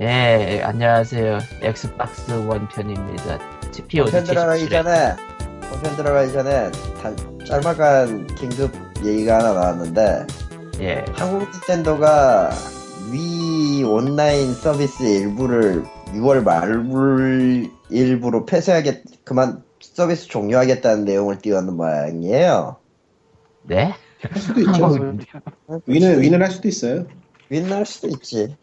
예, 안녕하세요. 엑스박스 원 편입니다. CPU 본편 들어가기 전에 본편 들어가기 전에 단, 짤막한 긴급 얘기가 하나 나왔는데 예, 한국 닌텐도가 위 온라인 서비스 일부를 6월 말 일부로 폐쇄하겠 그만 서비스 종료하겠다는 내용을 띄웠는 모양이에요. 네? 할 수도 있죠. 위는 위는 할 수도 있어요. 윈날 수도 있지.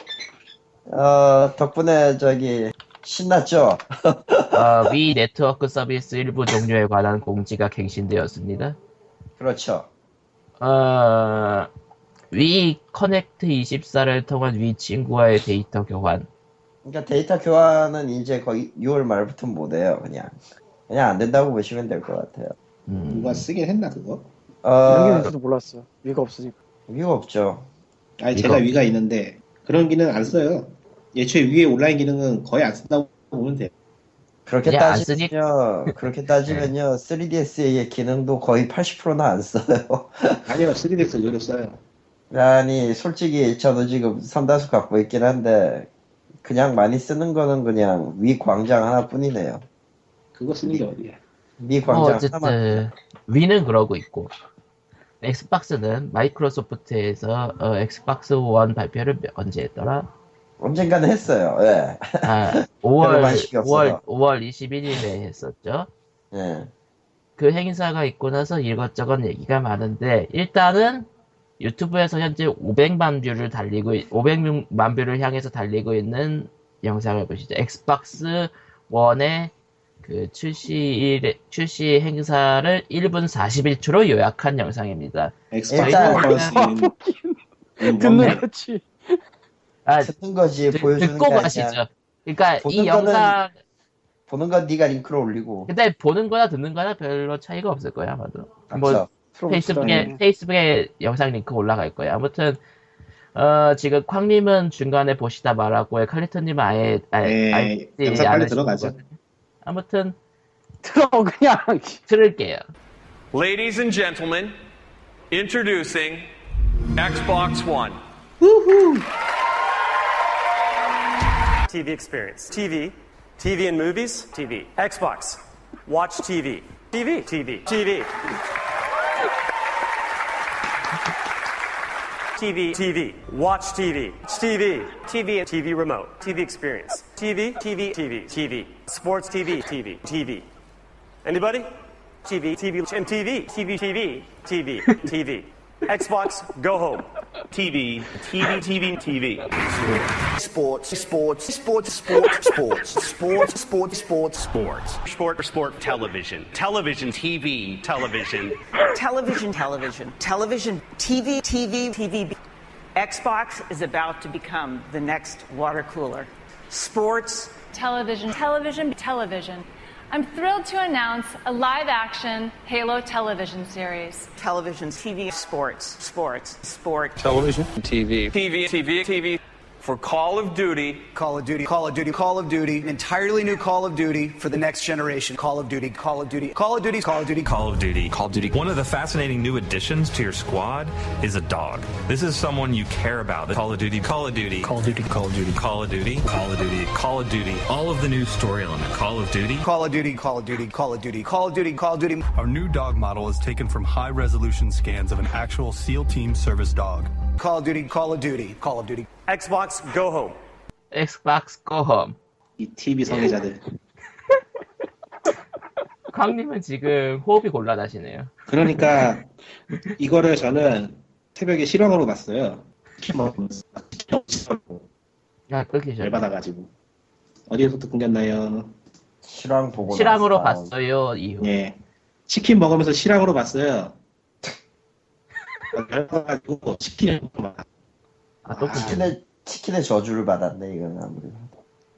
어 덕분에 저기 신났죠. 어, 위 네트워크 서비스 일부 종료에 관한 공지가 갱신되었습니다. 그렇죠. 어, 위 커넥트 24를 통한 위 친구와의 데이터 교환. 그러니까 데이터 교환은 이제 거의 6월 말부터 못 해요. 그냥 그냥 안 된다고 보시면 될 것 같아요. 음, 누가 쓰긴 했나 그거? 어 있을지도 몰랐어. 위가 없으니까. 이유가 없죠. 아니 이거. 제가 위가 있는데 그런 기능 안 써요. 예초에 위에 온라인 기능은 거의 안 쓴다고 보면 돼요. 그렇게 따지면요. 그렇게 따지면요. 3DS의 기능도 거의 80%나 안 써요. 아니요 3ds 의외로 써요. 아니 솔직히 저도 지금 삼다수 갖고 있긴 한데 그냥 많이 쓰는 거는 그냥 위 광장 하나뿐이네요. 그거 쓰는 게 어디야? 위 어, 광장 하나만. 어쨌든 위는 그러고 있고 엑스박스는 마이크로소프트에서 어, 엑스박스 원 발표를 몇- 언제 했더라? 언젠가는 했어요. 예. 아, 5월 별로 관심이 5월 없어서. 5월 21일에 했었죠. 예. 그 행사가 있고 나서 이것저것 얘기가 많은데 일단은 유튜브에서 현재 500만 뷰를 달리고 500만 뷰를 향해서 달리고 있는 영상을 보시죠. 엑스박스 원의 그 출시 출시 행사를 1분 41초로 요약한 영상입니다. 엑스박스 일단- 버스는 듣는 거지. 아, 듣는 거지 듣, 보여주는 듣고 게 아니야. 가시죠. 그러니까 이 보는 거는- 영상 보는 건 네가 링크를 올리고. 근데 보는 거나 듣는 거나 별로 차이가 없을 거야 아마도. 뭐 그렇죠. 페이스북에 페이스북에 영상 링크 올라갈 거예요. 아무튼 어, 지금 쾅님은 중간에 보시다 말았고요. 칼리터님은 아예 아예 네, 알지 영상 빨리 들어가죠. 아무튼 들어 그냥. 들을게요. Ladies and gentlemen, introducing Xbox One. TV experience. TV. TV and movies. TV. Xbox. Watch TV. TV. TV. TV. TV. TV. Watch TV. TV. TV and TV remote. TV experience. TV. TV. TV. TV. Sports TV. TV. TV. Anybody? TV. TV and TV. TV. TV. TV. TV. Xbox. Go home. TV, TV, TV, TV. sports, sports, sports, sports, sports, sports, sports, sports, Sports. Sport, sport, television. Television, TV, television. television, television, television, TV, TV, TV. Xbox is about to become the next water cooler. Sports, television, television, television. I'm thrilled to announce a live action Halo television series. television, TV, sports, sports, sport. Television, TV, TV, TV, TV. For Call of Duty, Call of Duty, Call of Duty, Call of Duty, an entirely new Call of Duty for the next generation. Call of Duty, Call of Duty, Call of Duty, Call of Duty, Call of Duty. Call of Duty. One of the fascinating new additions to your squad is a dog. This is someone you care about. Call of Duty. Call of Duty. Call of Duty. Call of Duty. Call of Duty. Call of Duty. Call of Duty. All of the new story element. Call of Duty. Call of Duty, Call of Duty, Call of Duty, Call of Duty, Call of Duty. Our new dog model is taken from high resolution scans of an actual SEAL team service dog. Call of Duty, Call of Duty, Call of Duty. Xbox. Go home. 엑스박스 고홈. 이 TV 성애자들. 쾅님은 지금 호흡이 곤란하시네요. 그러니까 이거를 저는 새벽에 실황으로 봤어요. 치킨 먹으면서 야, 끊기죠. 열받아가지고 어디에서부터 끊겼나요? 실황 보고 실황으로 나서 봤어요. 이후. 예, 치킨 먹으면서 실황으로 봤어요. 열받아가지고 치킨을 먹고 아, 또 끊기네. 치킨의 치킨의 저주를 받았네 이거는 아무래도.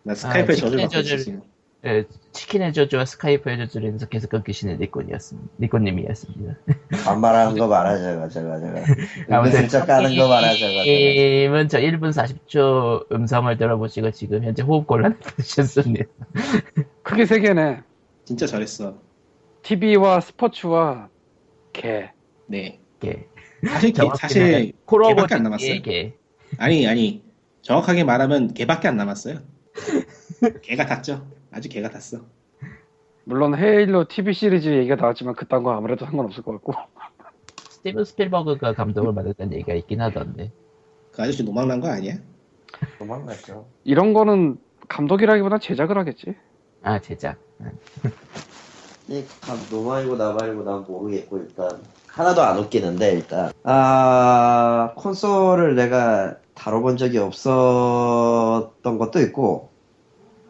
나 스카이프에 아, 저주를 치킨의 받고 저주를- 있었어요. 예, 치킨의 저주와 스카이프의 저주를 연속해서 끊기시는 니콘이었습니다. 니콘님이었습니다. 반말하는 거 말아 저거 저거 저거. 아무튼 은근슬쩍 까는 거 말아 저거 저거. 님은 저 1분 40초 음성을 들어보시고 지금 현재 호흡 곤란을 받으셨습니다. 크게 세 개네. 진짜 잘했어. TV와 스포츠와 개. 네. 예. 사실 개- 정확히는 사실 콜 오브 개밖에 안 남았어요. 듀티의 개. 아니 아니 정확하게 말하면 개밖에 안 남았어요. 개가 탔죠. 아주 개가 탔어. 물론 헤일로 TV 시리즈 얘기가 나왔지만 그딴 거 아무래도 상관없을 것 같고. 스티븐 스필버그가 감독을 맡았다는 얘기가 있긴 하던데. 그 아저씨 노망난 거 아니야? 노망났죠. 이런 거는 감독이라기보다 제작을 하겠지. 아 제작. 이 감- 너 말고 나 말고 난 모르겠고 일단 하나도 안 웃기는데 일단 아 콘솔을 내가 다뤄본 적이 없었던 것도 있고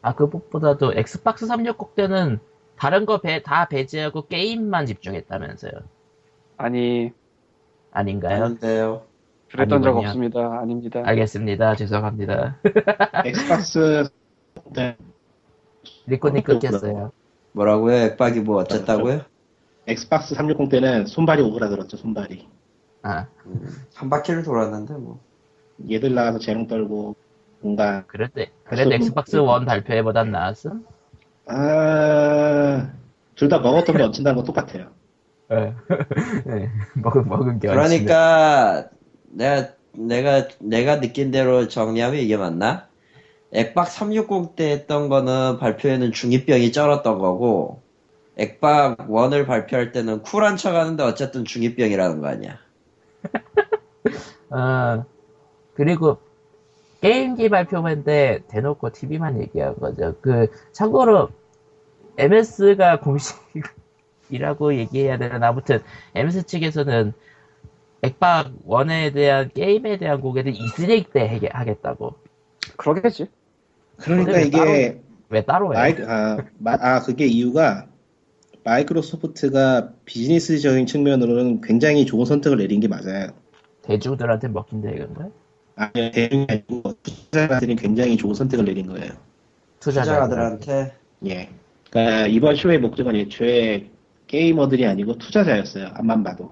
아 그것보다도 엑스박스 360 때는 다른 거다 배제하고 게임만 집중했다면서요. 아니 아닌가요? 아닌데요. 그랬던 적 아니군요. 없습니다. 아닙니다. 알겠습니다. 죄송합니다. 엑스박스 네, 리코님 끊겼어요. 뭐라고요? 액박이 뭐 어쨌다고요? 엑스박스 360 때는 손발이 오그라들었죠. 손발이. 아 한 바퀴를 돌았는데 뭐 얘들 나가서 재롱 떨고 뭔가 그럴 때 그래도 엑스박스 1 발표회보단 나았어? 아 둘 다 먹었던 게 얹힌다는 건 똑같아요. 네. 네. 먹은 먹은 게 그러니까 내가 내가 내가 느낀 대로 정리하면 이게 맞나? 액박 360 때 했던 거는 발표에는 중2병이 쩔었던 거고 액박 1을 발표할 때는 쿨한 척 하는데 어쨌든 중2병이라는 거 아니야. 아 그리고 게임기 발표회인데 대놓고 TV만 얘기한 거죠. 그 참고로 MS가 공식이라고 얘기해야 되나 아무튼 MS 측에서는 액박 1에 대한 게임에 대한 공개를 E3 때 하게- 하겠다고. 그러겠지. 그러니까 왜 이게 왜 따로 해? 마이, 아, 마- 아, 그게 이유가 마이크로소프트가 비즈니스적인 측면으로는 굉장히 좋은 선택을 내린 게 맞아요. 대중들한테 먹힌다 이건가요? 아니요, 대중이 아니고 투자자들이 굉장히 좋은 선택을 내린 거예요. 투자자들한테 예. 그러니까 이번 쇼의 목적은 애초에 게이머들이 아니고 투자자였어요. 앞만 봐도.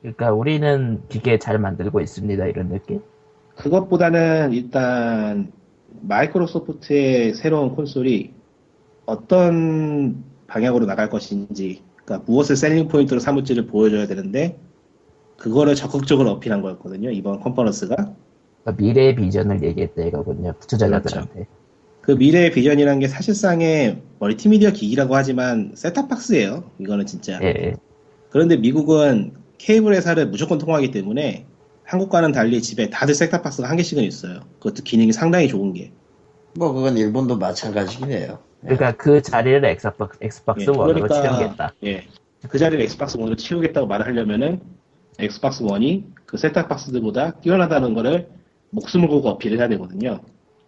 그러니까 우리는 기계 잘 만들고 있습니다 이런 느낌? 그것보다는 일단 마이크로소프트의 새로운 콘솔이 어떤 방향으로 나갈 것인지, 그러니까 무엇을 selling point로 삼을지를 보여줘야 되는데 그거를 적극적으로 어필한 거였거든요. 이번 컨퍼런스가. 그러니까 미래의 비전을 얘기했다 이거군요 투자자들한테. 그 미래의 비전이란 게 사실상의 멀티미디어 기기라고 하지만 셋탑박스예요. 이거는 진짜. 예. 그런데 미국은 케이블 회사를 무조건 통하기 때문에 한국과는 달리 집에 다들 셋탑박스가 한 개씩은 있어요. 그것도 기능이 상당히 좋은 게. 뭐 그건 일본도 마찬가지긴 해요. 그러니까 그 자리를 엑스박스, 엑스박스 예, 원으로 채우겠다. 예. 그 자리를 엑스박스 원으로 채우겠다고 말을 하려면은 엑스박스 원이 그 셋탑박스들보다 뛰어나다는 거를 목숨을 걸고 어필을 해야 되거든요.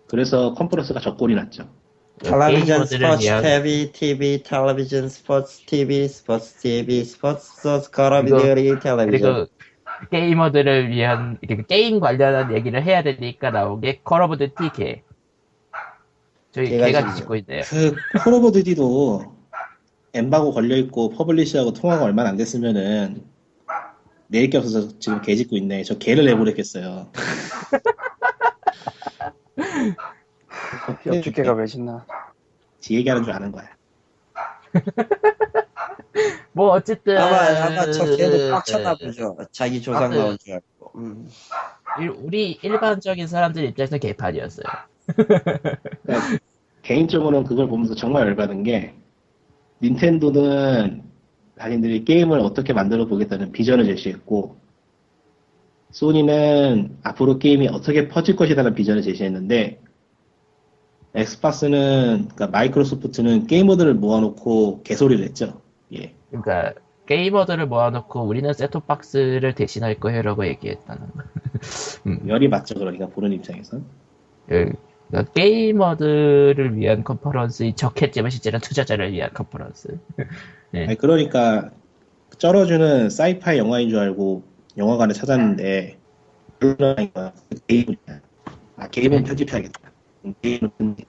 그래서 컨퍼런스가 저 꼴이 났죠. 텔레비전, 스포츠 TV, TV, 텔레비전, 스포츠 TV, 스포츠 TV, 스포츠, 스포츠, 콜 오브 듀티 텔레비전. 그리고 게이머들을 위한 이렇게 게임 관련한 얘기를 해야 되니까 나온 게 컬 오브 듀티 개. 저희 개가 개가 지금- 뒤집고 있네요. 그 콜오브 듀티도 엠바고 걸려 있고 퍼블리시하고 통화가 얼마 안 됐으면은 내일 게 없어서 지금 개 짓고 있네. 저 개를 내보냈겠어요. 옆집게가 왜 짓나. 지 얘기하는 줄 아는 거야. 뭐 어쨌든 아마 아마 저 걔도 빡쳤나 보죠. 자기 조상 아무튼- 나온 줄 알고. 음. 일- 우리 일반적인 사람들 입장에서 개판이었어요. 그러니까 개인적으로는 그걸 보면서 정말 열받은 게 닌텐도는 자신들이 게임을 어떻게 만들어 보겠다는 비전을 제시했고 소니는 앞으로 게임이 어떻게 퍼질 것이라는 비전을 제시했는데 엑스박스는 그러니까 마이크로소프트는 게이머들을 모아놓고 개소리를 했죠. 예. 그러니까 게이머들을 모아놓고 우리는 셋톱박스를 대신할 거예요라고 얘기했다는 거. 열이 맞죠. 그러니까 보는 입장에서. 그, 그러니까 게이머들을 위한 컨퍼런스이 적겠지만 실제는 투자자를 위한 컨퍼런스. 네. 아니, 그러니까 쩔어주는 사이파이 영화인 줄 알고 영화관에 찾았는데 그런. 게임이야. 아 게임은 편집해야겠다. 음, 게임은 편집.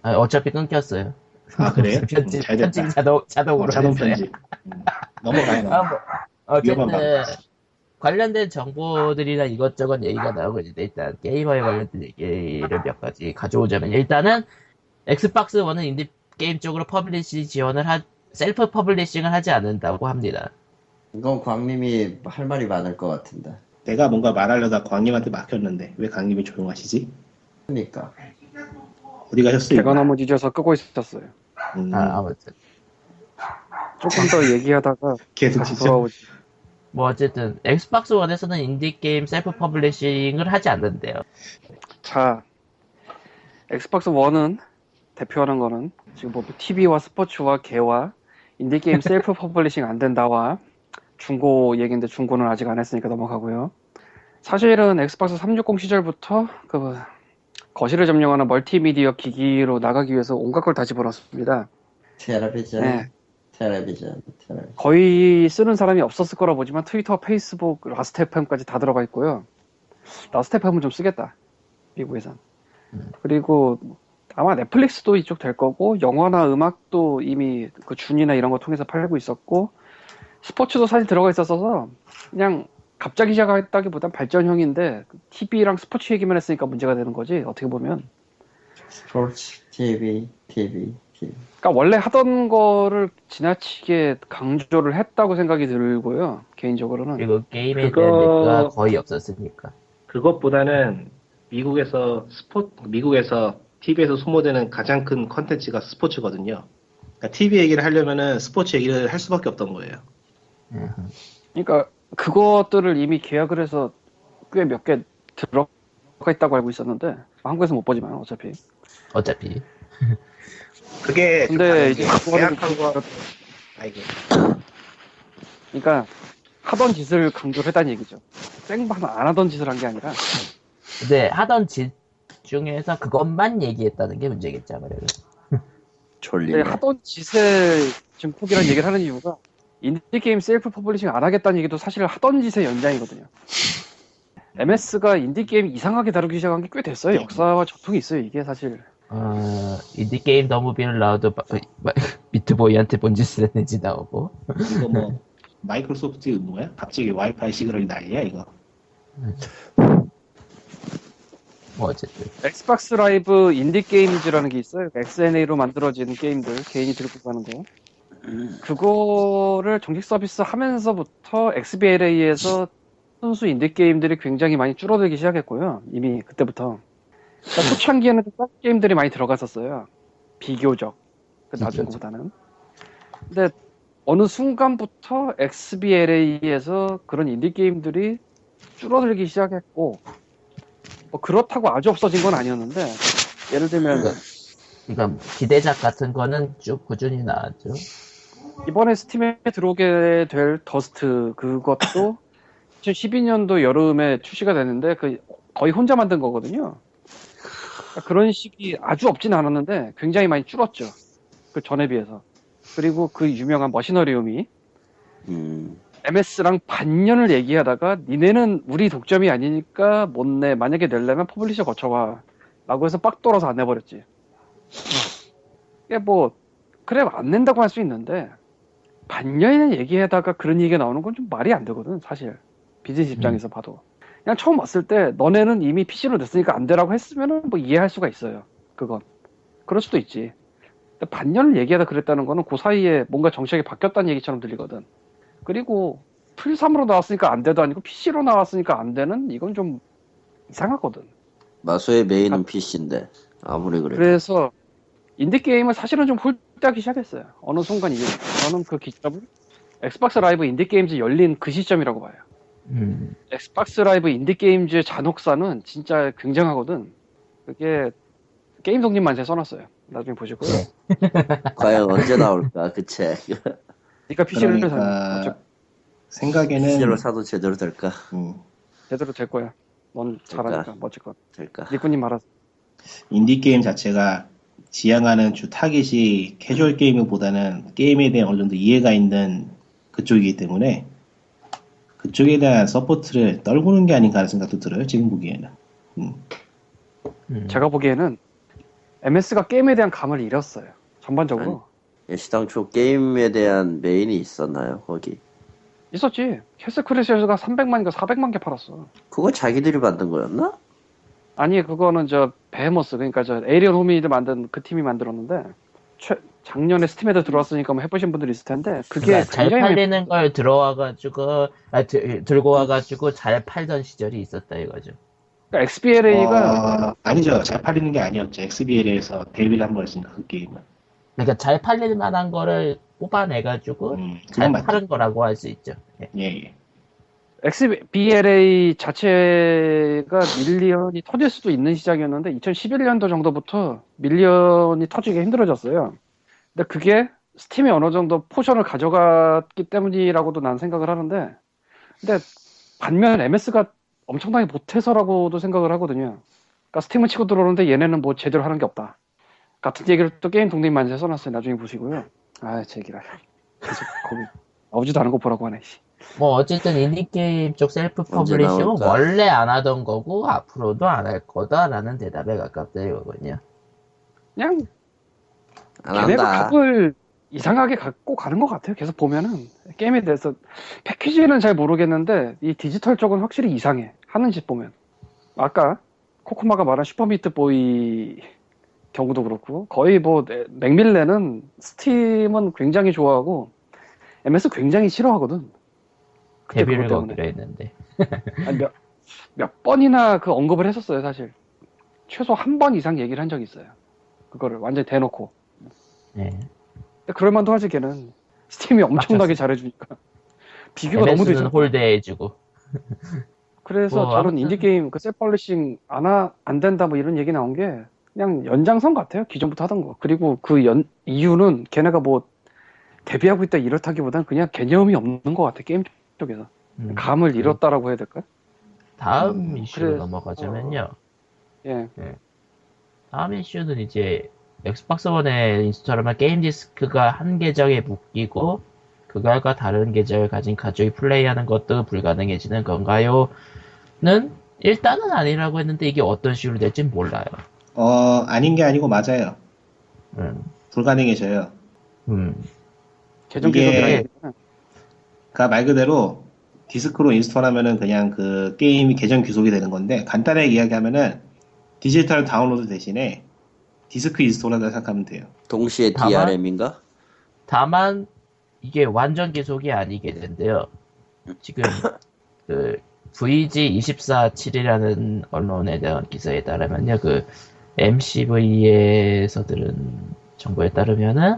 아, 어차피 끊겼어요. 아 그래요? 편집, 음, 잘 됐다. 편집 자동, 자동으로 어, 자동. 편집. 음, 넘어가요. 아. 뭐, 어쨌든. 관련된 정보들이나 이것저것 얘기가 나오고 있는데 일단 게이머에 관련된 얘기를 몇 가지 가져오자면 일단은 엑스박스 원은 인디 게임 쪽으로 publish 지원을 하 self publishing을 하지 않는다고 합니다. 이건 광님이 할 말이 많을 것 같은데. 내가 뭔가 말하려다 광님한테 막혔는데 왜 광님이 조용하시지? 그러니까 어디 가셨어요? 개가 너무 짖어서 끄고 있었어요. 음, 아, 아무튼. 조금 더 얘기하다가 계속? 돌아오지. 뭐 어쨌든 엑스박스 원에서는 인디 게임 self publishing을 하지 않는데요. 자, 엑스박스 1은 대표하는 거는 지금 뭐 TV와 스포츠와 개와 인디게임 self publishing 안 된다와 중고 얘기인데 중고는 아직 안 했으니까 넘어가고요. 사실은 엑스박스 360 시절부터 그 거실을 점령하는 멀티미디어 기기로 나가기 위해서 온갖 걸 다 집어넣습니다. 텔레비전, 네. 텔레비전, 텔레비전. 거의 쓰는 사람이 없었을 거라 보지만 트위터, 페이스북, 라스트 FM까지 다 들어가 있고요. 라스트 FM은 좀 쓰겠다. 미국에선. 그리고 아마 넷플릭스도 이쪽 될 거고 영화나 음악도 이미 그 준이나 이런 거 통해서 팔고 있었고 스포츠도 사실 들어가 있었어서 그냥 갑자기 시작했다기보단 발전형인데 TV랑 스포츠 얘기만 했으니까 문제가 되는 거지 어떻게 보면 스포츠, TV, TV, TV. 그러니까 원래 하던 거를 지나치게 강조를 했다고 생각이 들고요 개인적으로는 그리고 게임에 그거- 대한 얘기가 거의 없었으니까. 그것보다는 미국에서 스포 미국에서 TV에서 소모되는 가장 큰 컨텐츠가 스포츠거든요. 그러니까 TV 얘기를 하려면은 스포츠 얘기를 할 수밖에 없던 거예요. 음. 그러니까 그것들을 이미 계약을 해서 꽤 몇 개 들어가 있다고 알고 있었는데 한국에서 못 보지만 어차피 어차피. 그게 근데 이제 계약한 거 아이고 그러니까 하던 짓을 강조를 했다는 얘기죠 생반 안 하던 짓을 한 게 아니라 근데 하던 짓 중에서 그것만 얘기했다는 게 문제겠죠, 아무래도. 졸리네. 하던 짓을 증폭이라는 얘기를 하는 이유가 인디게임 self publishing 안 하겠다는 얘기도 사실 하던 짓의 연장이거든요. MS가 인디게임 이상하게 다루기 시작한 게 꽤 됐어요. 역사와 전통이 있어요, 이게 사실. 어, Indie Game: The Movie를 나와도 Meat Boy한테 뭔 짓을 했는지 나오고. 이거 뭐 마이크로소프트 뭐야? 갑자기 와이파이 시그널이 난리야 이거. 뭐 어쨌든. Xbox Live Indie Games라는 게 있어요. XNA로 만들어진 게임들, 개인이 들고 가는 거. 그거를 정식 서비스 하면서부터 XBLA에서 순수 인디 게임들이 굉장히 많이 줄어들기 시작했고요. 이미 그때부터. 그러니까 초창기에는 좀싼 게임들이 많이 들어갔었어요. 비교적. 그 나중 비교적. 보다는. 근데 어느 순간부터 XBLA에서 그런 인디 게임들이 줄어들기 시작했고, 뭐 그렇다고 아주 없어진 건 아니었는데, 예를 들면, 그러니까 기대작 같은 거는 쭉 꾸준히 나왔죠. 이번에 스팀에 들어오게 될 더스트 그것도 2012년도 여름에 출시가 됐는데 그 거의 혼자 만든 거거든요. 그러니까 그런 식이 아주 없진 않았는데 굉장히 많이 줄었죠. 그 전에 비해서. 그리고 그 유명한 Machinarium이 음, MS랑 반년을 얘기하다가 니네는 우리 독점이 아니니까 못 내. 만약에 내려면 publisher 거쳐와. 라고 해서 빡 돌아서 안 내버렸지. 이게 뭐 그래 안 낸다고 할 수 있는데 반년이나 얘기하다가 그런 얘기가 나오는 건 좀 말이 안 되거든 사실 비즈니스 입장에서 봐도 그냥 처음 왔을 때 너네는 이미 PC로 냈으니까 안 되라고 했으면은 뭐 이해할 수가 있어요 그건 그럴 수도 있지 반년을 얘기하다 그랬다는 거는 그 사이에 뭔가 정책이 바뀌었다는 얘기처럼 들리거든 그리고 플3으로 나왔으니까 안 돼도 아니고 PC로 나왔으니까 안 되는 이건 좀 이상하거든 마소의 main은 PC인데 아무리 그래도 그래서 인디 게임은 사실은 좀 홀대하기 시작했어요. 어느 순간 이후. 저는 그 기점을 Xbox Live Indie Games 열린 그 시점이라고 봐요. 음, Xbox Live Indie Games의 잔혹사는 진짜 굉장하거든. 그게 게임 독립 만세 써놨어요. 나중에 보시고요. 과연 언제 나올까 그 책. 그러니까 PC를 그러니까 사면 생각에는 PC로 사도 제대로 될까? 음, 제대로 될 거야. 넌 잘하니까 될까? 멋질건. 될까? 니꾸님 말아. 인디 게임 자체가 지향하는 주 타깃이 casual gaming보다는 게임에 대한 어느 정도 이해가 있는 그쪽이기 때문에 그쪽에 대한 support를 떨구는 게 아닌가 하는 생각도 들어요. 지금 보기에는. 음. 음. 제가 보기에는 MS가 게임에 대한 감을 잃었어요. 전반적으로. 예, 시당초 게임에 대한 main이 있었나요 거기? 있었지. Castle Crashers가 300만인가 400만 개 팔았어. 그거 자기들이 만든 거였나? 아니 그거는 저 Behemoth 그러니까 저 Alien Hominid를 만든 그 팀이 만들었는데 최, 작년에 Steam에도 들어왔으니까 뭐 해보신 분들이 있을 텐데 그게 그러니까 잘 팔리는 걸 들어와가지고 아, 들, 들고 와가지고 잘 팔던 시절이 있었다 이거죠. 그러니까 XBLA가 어, 아니죠. 잘 팔리는 게 아니었죠. XBL에서 데뷔를 한 거였으니까 그 게임은. 그러니까 잘 팔릴 만한 거를 뽑아내가지고 음, 잘 맞죠. 파는 거라고 할 수 있죠. 예. 예, 예. XBLA 자체가 million이 터질 수도 있는 시장이었는데 2011년도 정도부터 million이 터지기 힘들어졌어요. 근데 그게 Steam이 어느 정도 포션을 가져갔기 때문이라고도 난 생각을 하는데 근데 반면 MS가 엄청나게 못해서라고도 생각을 하거든요. 그러니까 Steam은 치고 들어오는데 얘네는 뭐 제대로 하는 게 없다. 같은 얘기를 또 게임 독립 만세에 써놨어요. 나중에 보시고요. 아, 제 얘기라. 계속 거기 나오지도 않은 거 보라고 하네. 씨. 뭐 어쨌든 인디게임 쪽 self publishing은? 원래 안 하던 거고 앞으로도 안 할 거다라는 대답에 가깝다 이거군요. 그냥 안 걔네가. 각을 이상하게 갖고 가는 것 같아요. 계속 보면은 게임에 대해서 패키지는 잘 모르겠는데 이 디지털 쪽은 확실히 이상해. 하는 짓 보면 아까 코코마가 말한 Super Meat Boy 경우도 그렇고 거의 뭐 네, 맥밀런은 Steam은 굉장히 좋아하고 MS 굉장히 싫어하거든. 데뷔를. 거기로 했는데. 몇, 몇 번이나 그 언급을 했었어요, 사실. 최소 한 번 이상 얘기를 한 적이 있어요. 그거를 완전히 대놓고. 예. 근데 그럴만도 하지, 걔는. Steam이 엄청나게 잘해주니까. 비교가 너무 되죠. 홀대해주고. 그래서 뭐, 저런 아무튼- 인디 게임, 그 self publishing 안, 하, 안 된다 뭐 이런 얘기 나온 게 그냥 연장선 같아요. 기존부터 하던 거. 그리고 그 연, 이유는 걔네가 뭐 대비하고 있다 이렇다기보단 그냥 개념이 없는 것 같아, 게임 쪽에서. 음. 감을 잃었다라고 해야 될까? 다음 음, 이슈로 그래. 넘어가자면요. 예. 다음 이슈는 이제 Xbox One에 install하면 게임 디스크가 한 계정에 묶이고 그걸과 다른 계정을 가진 가족이 플레이하는 것도 불가능해지는 건가요?는 일단은 아니라고 했는데 이게 어떤 식으로 될지 몰라요. 어, 아닌 게 아니고 맞아요. 음, 불가능해져요. 음, 계정 이게- 그러니까 말 그대로 디스크로 install하면은 그냥 그 게임이 계정 귀속이 되는 건데 간단하게 이야기하면은 디지털 다운로드 대신에 디스크 install한다 생각하면 돼요. 동시에 다만- DRM인가? 다만 이게 완전 귀속이 아니게 된대요. 지금 그 VG247이라는 언론에 대한 기사에 따르면요, 그 MCV에서 들은 정보에 따르면은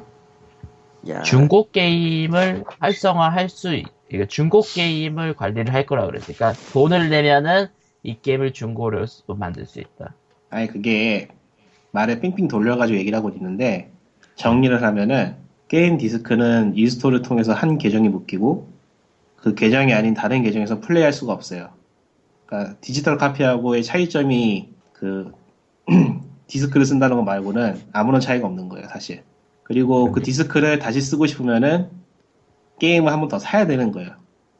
야. 중고 게임을 활성화할 수, 있- 그러니까 중고 게임을 관리를 할 거라 그랬어요. 그러니까 돈을 내면은 이 게임을 중고로 수- 만들 수 있다. 아니 그게 말을 삥삥 돌려가지고 얘기를 하고 있는데 정리를 하면은 게임 디스크는 install을 통해서 한 계정이 묶이고 그 계정이 아닌 다른 계정에서 플레이할 수가 없어요. 그러니까 디지털 카피하고의 차이점이 그 디스크를 쓴다는 거 말고는 아무런 차이가 없는 거예요, 사실. 그리고 그 디스크를 다시 쓰고 싶으면은 게임을 한 번 더 사야 되는 거예요.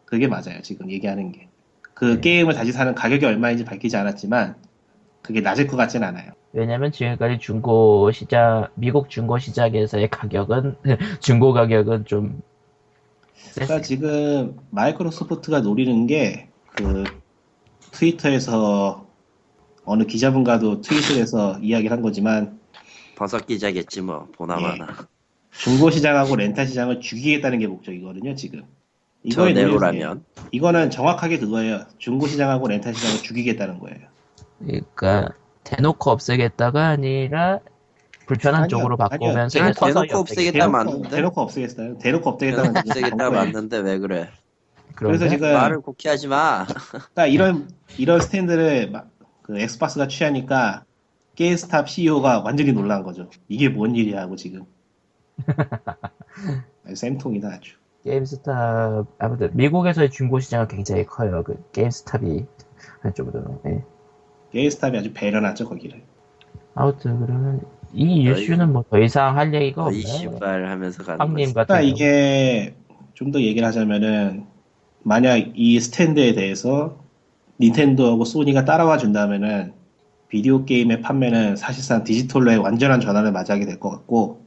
그게 맞아요, 지금 얘기하는 게. 그 게임을 다시 사는 가격이 얼마인지 밝히지 않았지만 그게 낮을 것 같진 않아요. 왜냐면 지금까지 중고 시장, 미국 중고 시장에서의 가격은, 중고 가격은 좀, 그러니까 지금 마이크로소프트가 노리는 게 그 트위터에서 어느 기자분과도 트윗을 해서 이야기를 한 거지만 버섯 기자겠지 뭐 보나마나. 중고 시장하고 렌탈 시장을 죽이겠다는 게 목적이거든요 지금. 저 이거에 내로라면. 게- 이거는 정확하게 그거예요. 중고 시장하고 렌탈 시장을 죽이겠다는 거예요. 그러니까, 대놓고 없애겠다가 아니라, 불편한 아니요, 쪽으로 아니요. 바꾸면서 대놓고 없애겠다 없애겠다. 대놓고- 대놓고, 맞는데? 대놓고 없애겠어요. 대놓고 없애겠다 거예요. 맞는데 왜 그래? 그래서 지금 말을 곱게 하지 마. 그러니까 이런 이런 스탠드를 막 그 엑스박스가 취하니까 게임스탑 CEO가 완전히 놀란 거죠. 이게 뭔 일이야 하고 지금. 쌤통이다 아주. 게임스탑, 아무튼, 미국에서의 중고 시장은 굉장히 커요. 그, 게임스탑이, 한쪽으로. 예. 게임스탑이 아주 배려놨죠 거기를. 아무튼, 그러면, 이 이슈는 뭐 더 이상 할 얘기가 거의 없나요? 씨발 하면서 가는 황님. 같은 그러니까. 이게 좀 더 얘기를 하자면은 만약 이 스탠드에 대해서 닌텐도하고 소니가 따라와 준다면은 비디오 게임의 판매는 사실상 디지털로의 완전한 전환을 맞이하게 될 것 같고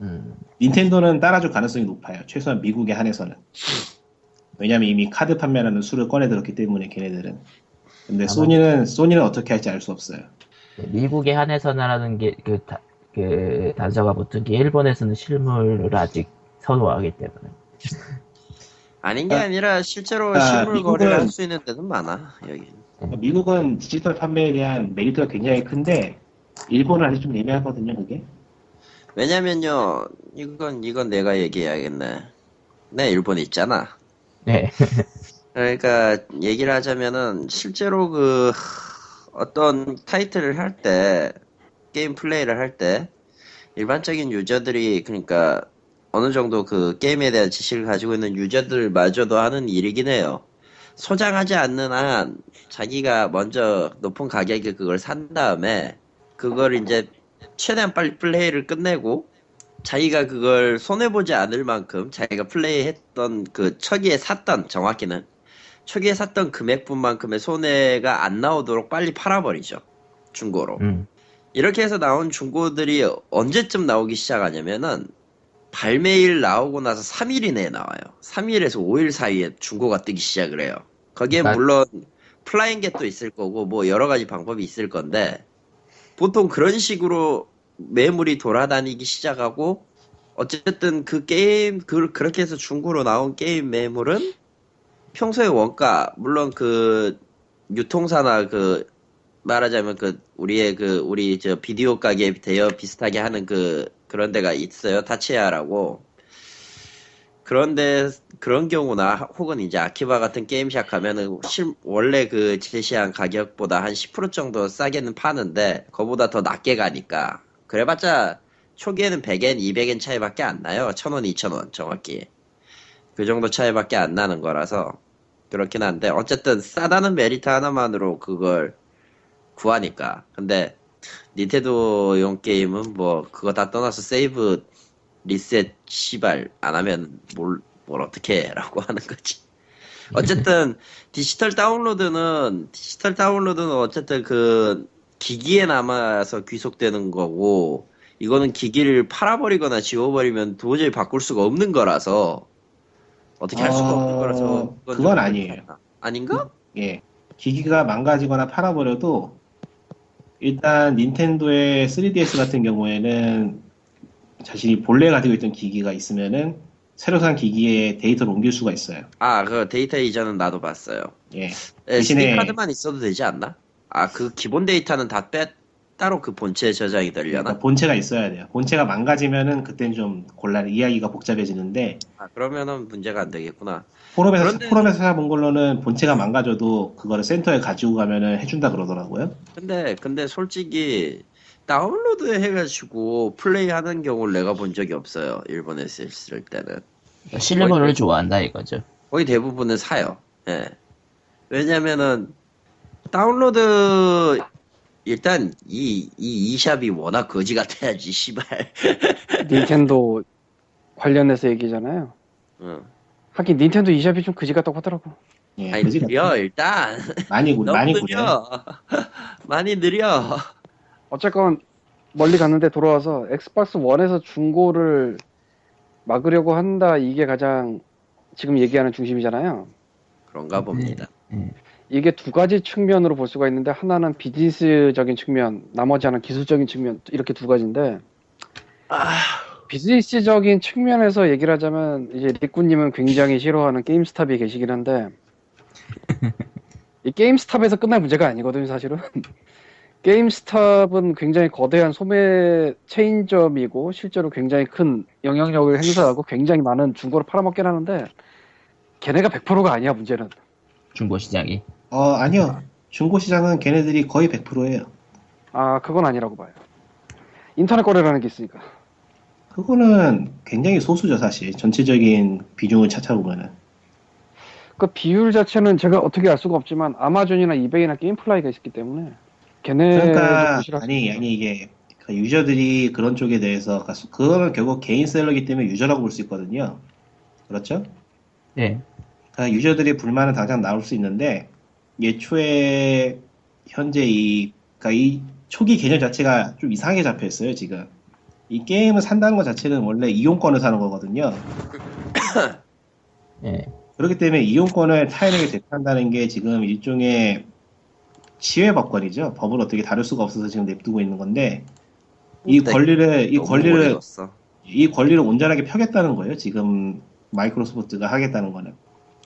음, 닌텐도는 따라줄 가능성이 높아요. 최소한 미국에 한해서는. 왜냐면 이미 카드 판매라는 수를 꺼내들었기 때문에 걔네들은. 근데 소니는 소니는 어떻게 할지 알 수 없어요. 미국에 한해서나라는 게, 그, 다- 그 단서가 붙은 게 일본에서는 실물을 아직 선호하기 때문에. 아닌 게 아, 아니라 실제로 아, 실물 미국은- 거래를 할 수 있는 데는 많아 여기. 미국은 디지털 판매에 대한 메리트가 굉장히 큰데 일본은 아직 좀 예매하거든요 그게 왜냐면요 이건 이건 내가 얘기해야겠네. 내 일본에 있잖아. 네. 그러니까 얘기를 하자면은 실제로 그 어떤 타이틀을 할 때 게임 플레이를 할 때 일반적인 유저들이 그러니까 어느 정도 그 게임에 대한 지식을 가지고 있는 유저들마저도 하는 일이긴 해요. 소장하지 않는 한 자기가 먼저 높은 가격에 그걸 산 다음에 그걸 이제 최대한 빨리 플레이를 끝내고 자기가 그걸 손해보지 않을 만큼 자기가 플레이했던 그 초기에 샀던 정확히는 초기에 샀던 금액분만큼의 손해가 안 나오도록 빨리 팔아버리죠 중고로 음. 이렇게 해서 나온 중고들이 언제쯤 나오기 시작하냐면은 발매일 나오고 나서 3일 이내에 나와요. 3일에서 5일 사이에 중고가 뜨기 시작을 해요. 거기에 맞- 물론 flying get도 있을 거고 뭐 여러 가지 방법이 있을 건데 보통 그런 식으로 매물이 돌아다니기 시작하고 어쨌든 그 게임 그, 그렇게 해서 중고로 나온 게임 매물은 평소에 원가 물론 그 유통사나 그 말하자면 그 우리의 그 우리 저 비디오 가게 대여 비슷하게 하는 그 그런 데가 있어요 타치야라고. 그런데 그런 경우나 혹은 이제 아키바 같은 게임샵 가면은 실- 원래 그 제시한 가격보다 한 10% 정도 싸게는 파는데 그거보다 더 낮게 가니까. 그래봤자 초기에는 100엔, 200엔 차이밖에 안 나요. 1000원, 2000원 정확히. 그 정도 차이밖에 안 나는 거라서 그렇긴 한데 어쨌든 싸다는 메리트 하나만으로 그걸 구하니까. 근데 닌텐도용 게임은 뭐 그거 다 떠나서 세이브 리셋 시발 안 하면 뭘, 뭘 어떻게 해라고 하는 거지. 어쨌든 디지털 다운로드는 디지털 다운로드는 어쨌든 그 기기에 남아서 귀속되는 거고 이거는 기기를 팔아버리거나 지워버리면 도저히 바꿀 수가 없는 거라서 어떻게 할 수가 없는 어, 거라서 그건 그건 좀 아니에요. 아닌가? 예 기기가 망가지거나 팔아버려도 일단 닌텐도의 3DS 같은 경우에는 자신이 본래 가지고 있던 기기가 있으면은 새로 산 기기에 데이터를 옮길 수가 있어요. 아, 그 데이터 이전은 나도 봤어요. 예. SD 대신에- 카드만 있어도 되지 않나? 아, 그 기본 데이터는 다 빼, 따로 그 본체에 저장이 되려나? 그러니까 본체가 있어야 돼요. 본체가 망가지면은 그땐 좀 곤란, 이야기가 복잡해지는데 아, 그러면은 문제가 안 되겠구나. 포럼에서 그런데- 포럼에서 찾아본 걸로는 본체가 망가져도 그거를 센터에 가지고 가면은 해준다 그러더라고요. 근데, 근데 솔직히, 다운로드 해가지고 플레이하는 경우를 내가 본 적이 없어요. 일본에서 있을 때는. 실물을 좋아한다 이거죠. 거의 대부분은 사요. 예. 왜냐면은, 다운로드, 일단, 이, 이 eShop이 워낙 거지 같아야지, 씨발. 닌텐도 관련해서 얘기잖아요. 응. 하긴 닌텐도 eShop이 좀 그지 같다고 하더라고. 예, 아니, 그지 느려. 일단. 많이 구- 너무 많이 느려. 구려. 많이 느려. 어쨌건 멀리 갔는데 돌아와서 엑스박스 1에서 중고를 막으려고 한다 이게 가장 지금 얘기하는 중심이잖아요. 그런가 봅니다. 이게 두 가지 측면으로 볼 수가 있는데 하나는 비즈니스적인 측면, 나머지 하나는 기술적인 측면 이렇게 두 가지인데 비즈니스적인 측면에서 얘기를 하자면 이제 리꾸님은 굉장히 싫어하는 게임스탑이 계시긴 한데 이 게임스탑에서 끝날 문제가 아니거든요 사실은 게임스탑은 굉장히 거대한 소매 체인점이고 실제로 굉장히 큰 영향력을 행사하고 굉장히 많은 중고를 팔아먹긴 하는데 걔네가 100%가 아니야 문제는 중고 시장이. 어 아니요. 중고 시장은 걔네들이 거의 100%예요. 아 그건 아니라고 봐요 인터넷 거래라는 게 있으니까 그거는 굉장히 소수죠 사실. 전체적인 비중을 찾아보면은. 그 비율 자체는 제가 어떻게 알 수가 없지만 아마존이나 이베이나 게임플라이가 있기 때문에 걔네 그러니까 아니 아니 이게 그 유저들이 그런 쪽에 대해서 그러니까 그거는 결국 개인 셀러기 때문에 유저라고 볼 수 있거든요. 그렇죠? 예. 그러니까 유저들의 불만은 당장 나올 수 있는데 예초에 현재 이 그러니까 이 초기 개념 자체가 좀 이상하게 잡혀 있어요 지금. 이 게임을 산다는 것 자체는 원래 이용권을 사는 거거든요. 예. 그렇기 때문에 이용권을 타인에게 대표한다는 게 지금 일종의 치외 법권이죠. 법을 어떻게 다룰 수가 없어서 지금 냅두고 있는 건데 이 네, 권리를 이 권리를. 이 권리를 온전하게 펴겠다는 거예요. 지금 마이크로소프트가 하겠다는 거는.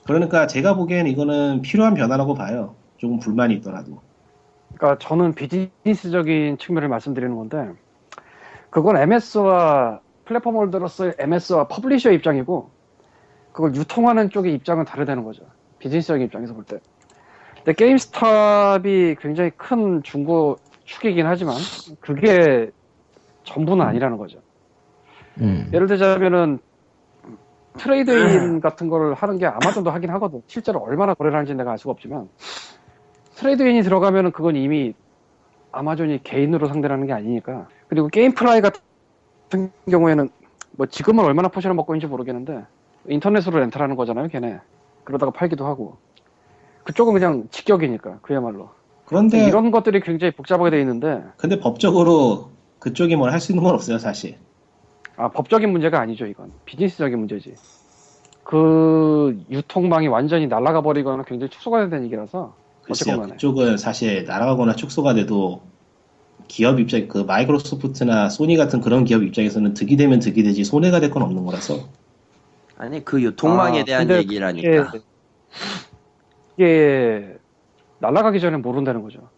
그러니까 제가 보기엔 이거는 필요한 변화라고 봐요. 조금 불만이 있더라도. 그러니까 저는 비즈니스적인 측면을 말씀드리는 건데 그건 MS와 platform holder로서의 MS와 publisher 입장이고 그걸 유통하는 쪽의 입장은 다르다는 거죠. 비즈니스적인 입장에서 볼 때. 근데 게임스탑이 굉장히 큰 중고 축이긴 하지만 그게 전부는 아니라는 거죠. 음. 예를 들자면은 trade-in 같은 거를 하는 게 아마존도 하긴 하거든. 실제로 얼마나 거래를 하는지 내가 알 수가 없지만 trade-in이 들어가면은 그건 이미 아마존이 개인으로 상대를 하는 게 아니니까. 그리고 게임 플라이 같은 경우에는 뭐 지금은 얼마나 포션을 먹고 있는지 모르겠는데 인터넷으로 렌탈하는 거잖아요, 걔네. 그러다가 팔기도 하고. 그쪽은 그냥 직격이니까 그야말로. 그런데 이런 것들이 굉장히 복잡하게 돼 있는데 근데 법적으로 그쪽이 뭘 할 수 있는 건 없어요, 사실. 아, 법적인 문제가 아니죠, 이건. 비즈니스적인 문제지. 그 유통망이 완전히 날아가 버리거나 굉장히 축소가 된다는 얘기라서 글쎄요. 그쪽은 사실 날아가거나 축소가 돼도 기업 입장, 그 마이크로소프트나 소니 같은 그런 기업 입장에서는 득이 되면 득이 되지 손해가 될 건 없는 거라서. 아니 그 유통망에 아, 대한 얘기라니까. 그게, 이게 날아가기 전에 모른다는 거죠.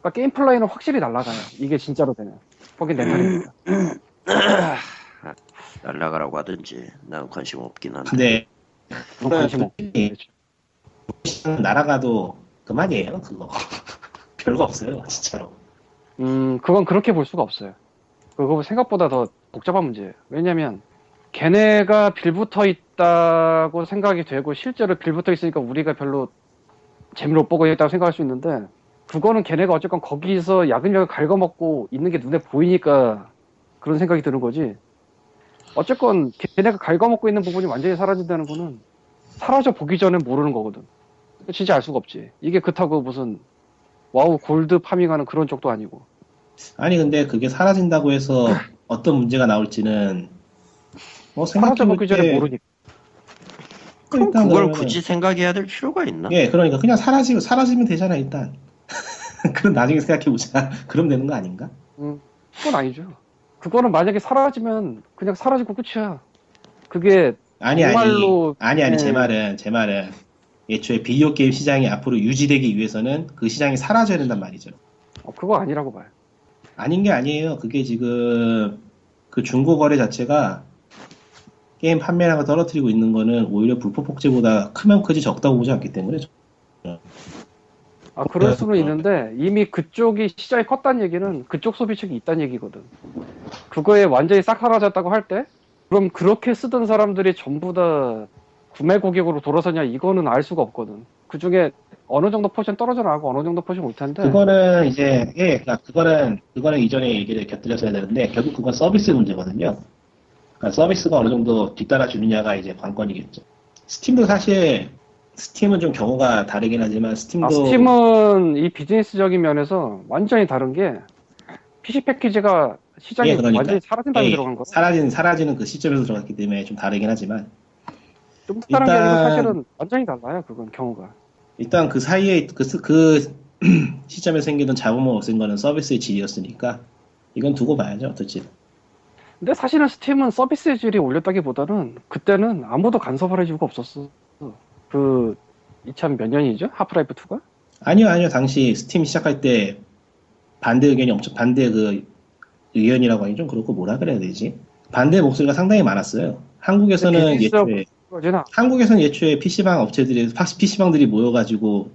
그러니까 게임 플라이는 확실히 날아가요. 이게 진짜로 되면. 거긴 렌탈이니까. 날라가라고 하든지 난 관심 없긴 한데. 근데 그건 관심 없 예. 날아가도 그만이에요, 그거. 별거 없어요, 진짜로. 음, 그건 그렇게 볼 수가 없어요. 그거 생각보다 더 복잡한 문제예요. 왜냐면, 걔네가 빌붙어 있다고 생각이 되고, 실제로 빌붙어 있으니까 우리가 별로 재미를 못 보고 있다고 생각할 수 있는데, 그거는 걔네가 어쨌건 거기서 야근야근 갉아먹고 있는 게 눈에 보이니까 그런 생각이 드는 거지. 어쨌건 걔네가 갉아먹고 있는 부분이 완전히 사라진다는 거는 사라져 보기 전에 모르는 거거든. 진짜 알 수가 없지. 이게 그렇다고 무슨 와우 골드 farming하는 그런 쪽도 아니고. 아니, 근데 그게 사라진다고 해서 어떤 문제가 나올지는 뭐 사라져 보기 전에 생각해볼 때 모르니까. 그럼 일단 그걸 그러면은- 굳이 생각해야 될 필요가 있나? 예, 그러니까 그냥 사라지고 사라지면 되잖아 일단. 그럼 나중에 생각해보자. 그럼 되는 거 아닌가? 음, 그건 아니죠. 그거는 만약에 사라지면 그냥 사라지고 끝이야. 그게 아니 정말로- 아니 아니 아니 제 네. 말은 제 말은 애초에 비디오 게임 시장이 앞으로 유지되기 위해서는 그 시장이 사라져야 된단 말이죠. 어, 그거 아니라고 봐요. 아닌 게 아니에요. 그게 지금 그 중고 거래 자체가 게임 판매량을 떨어뜨리고 있는 거는 오히려 불법 복제보다 크면 크지 적다고 보지 않기 때문에 아 그럴 네. 수는 있는데 이미 그쪽이 시장이 컸다는 얘기는 그쪽 소비 측이 있다는 얘기거든. 그거에 완전히 싹 사라졌다고 할 때 그럼 그렇게 쓰던 사람들이 전부 다 구매 고객으로 돌아서냐 이거는 알 수가 없거든. 그 중에 어느 정도 포션 떨어져 나가고 어느 정도 포션 올 텐데. 그거는 이제 예, 그러니까 그거는 그거는 이전에 얘기를 곁들여서 해야 되는데 결국 그건 서비스 문제거든요. 그러니까 서비스가 어느 정도 뒤따라 주느냐가 이제 관건이겠죠. 스팀도 사실 스팀은 좀 경우가 다르긴 하지만 스팀도 아, 스팀은 이 비즈니스적인 면에서 완전히 다른 게 PC 패키지가 시장에 예, 그러니까. 완전히 사라진 다음에 예, 들어간 거라. 사라진 사라지는 그 시점에서 들어갔기 때문에 좀 다르긴 하지만 좀 다른 게 아니고 일단- 사실은 완전히 달라요. 그건 경우가. 일단 그 사이에 그, 스- 그 시점에 생기던 잡음을 없앤 거는 서비스의 질이었으니까 이건 두고 봐야죠 어떨지. 근데 사실은 스팀은 서비스의 질이 올렸다기보다는 그때는 아무도 간섭을 할 이유가 없었어. 그 2000몇 년이죠? 하프라이프 2가? 아니요, 아니요. 당시 스팀 시작할 때 반대 의견이 엄청 반대 그 의견이라고 하기 좀 그렇고 뭐라 그래야 되지? 반대 목소리가 상당히 많았어요. 한국에서는 예초에 그 거지나 한국에서는 애초에 PC방 업체들이 PC방들이 모여가지고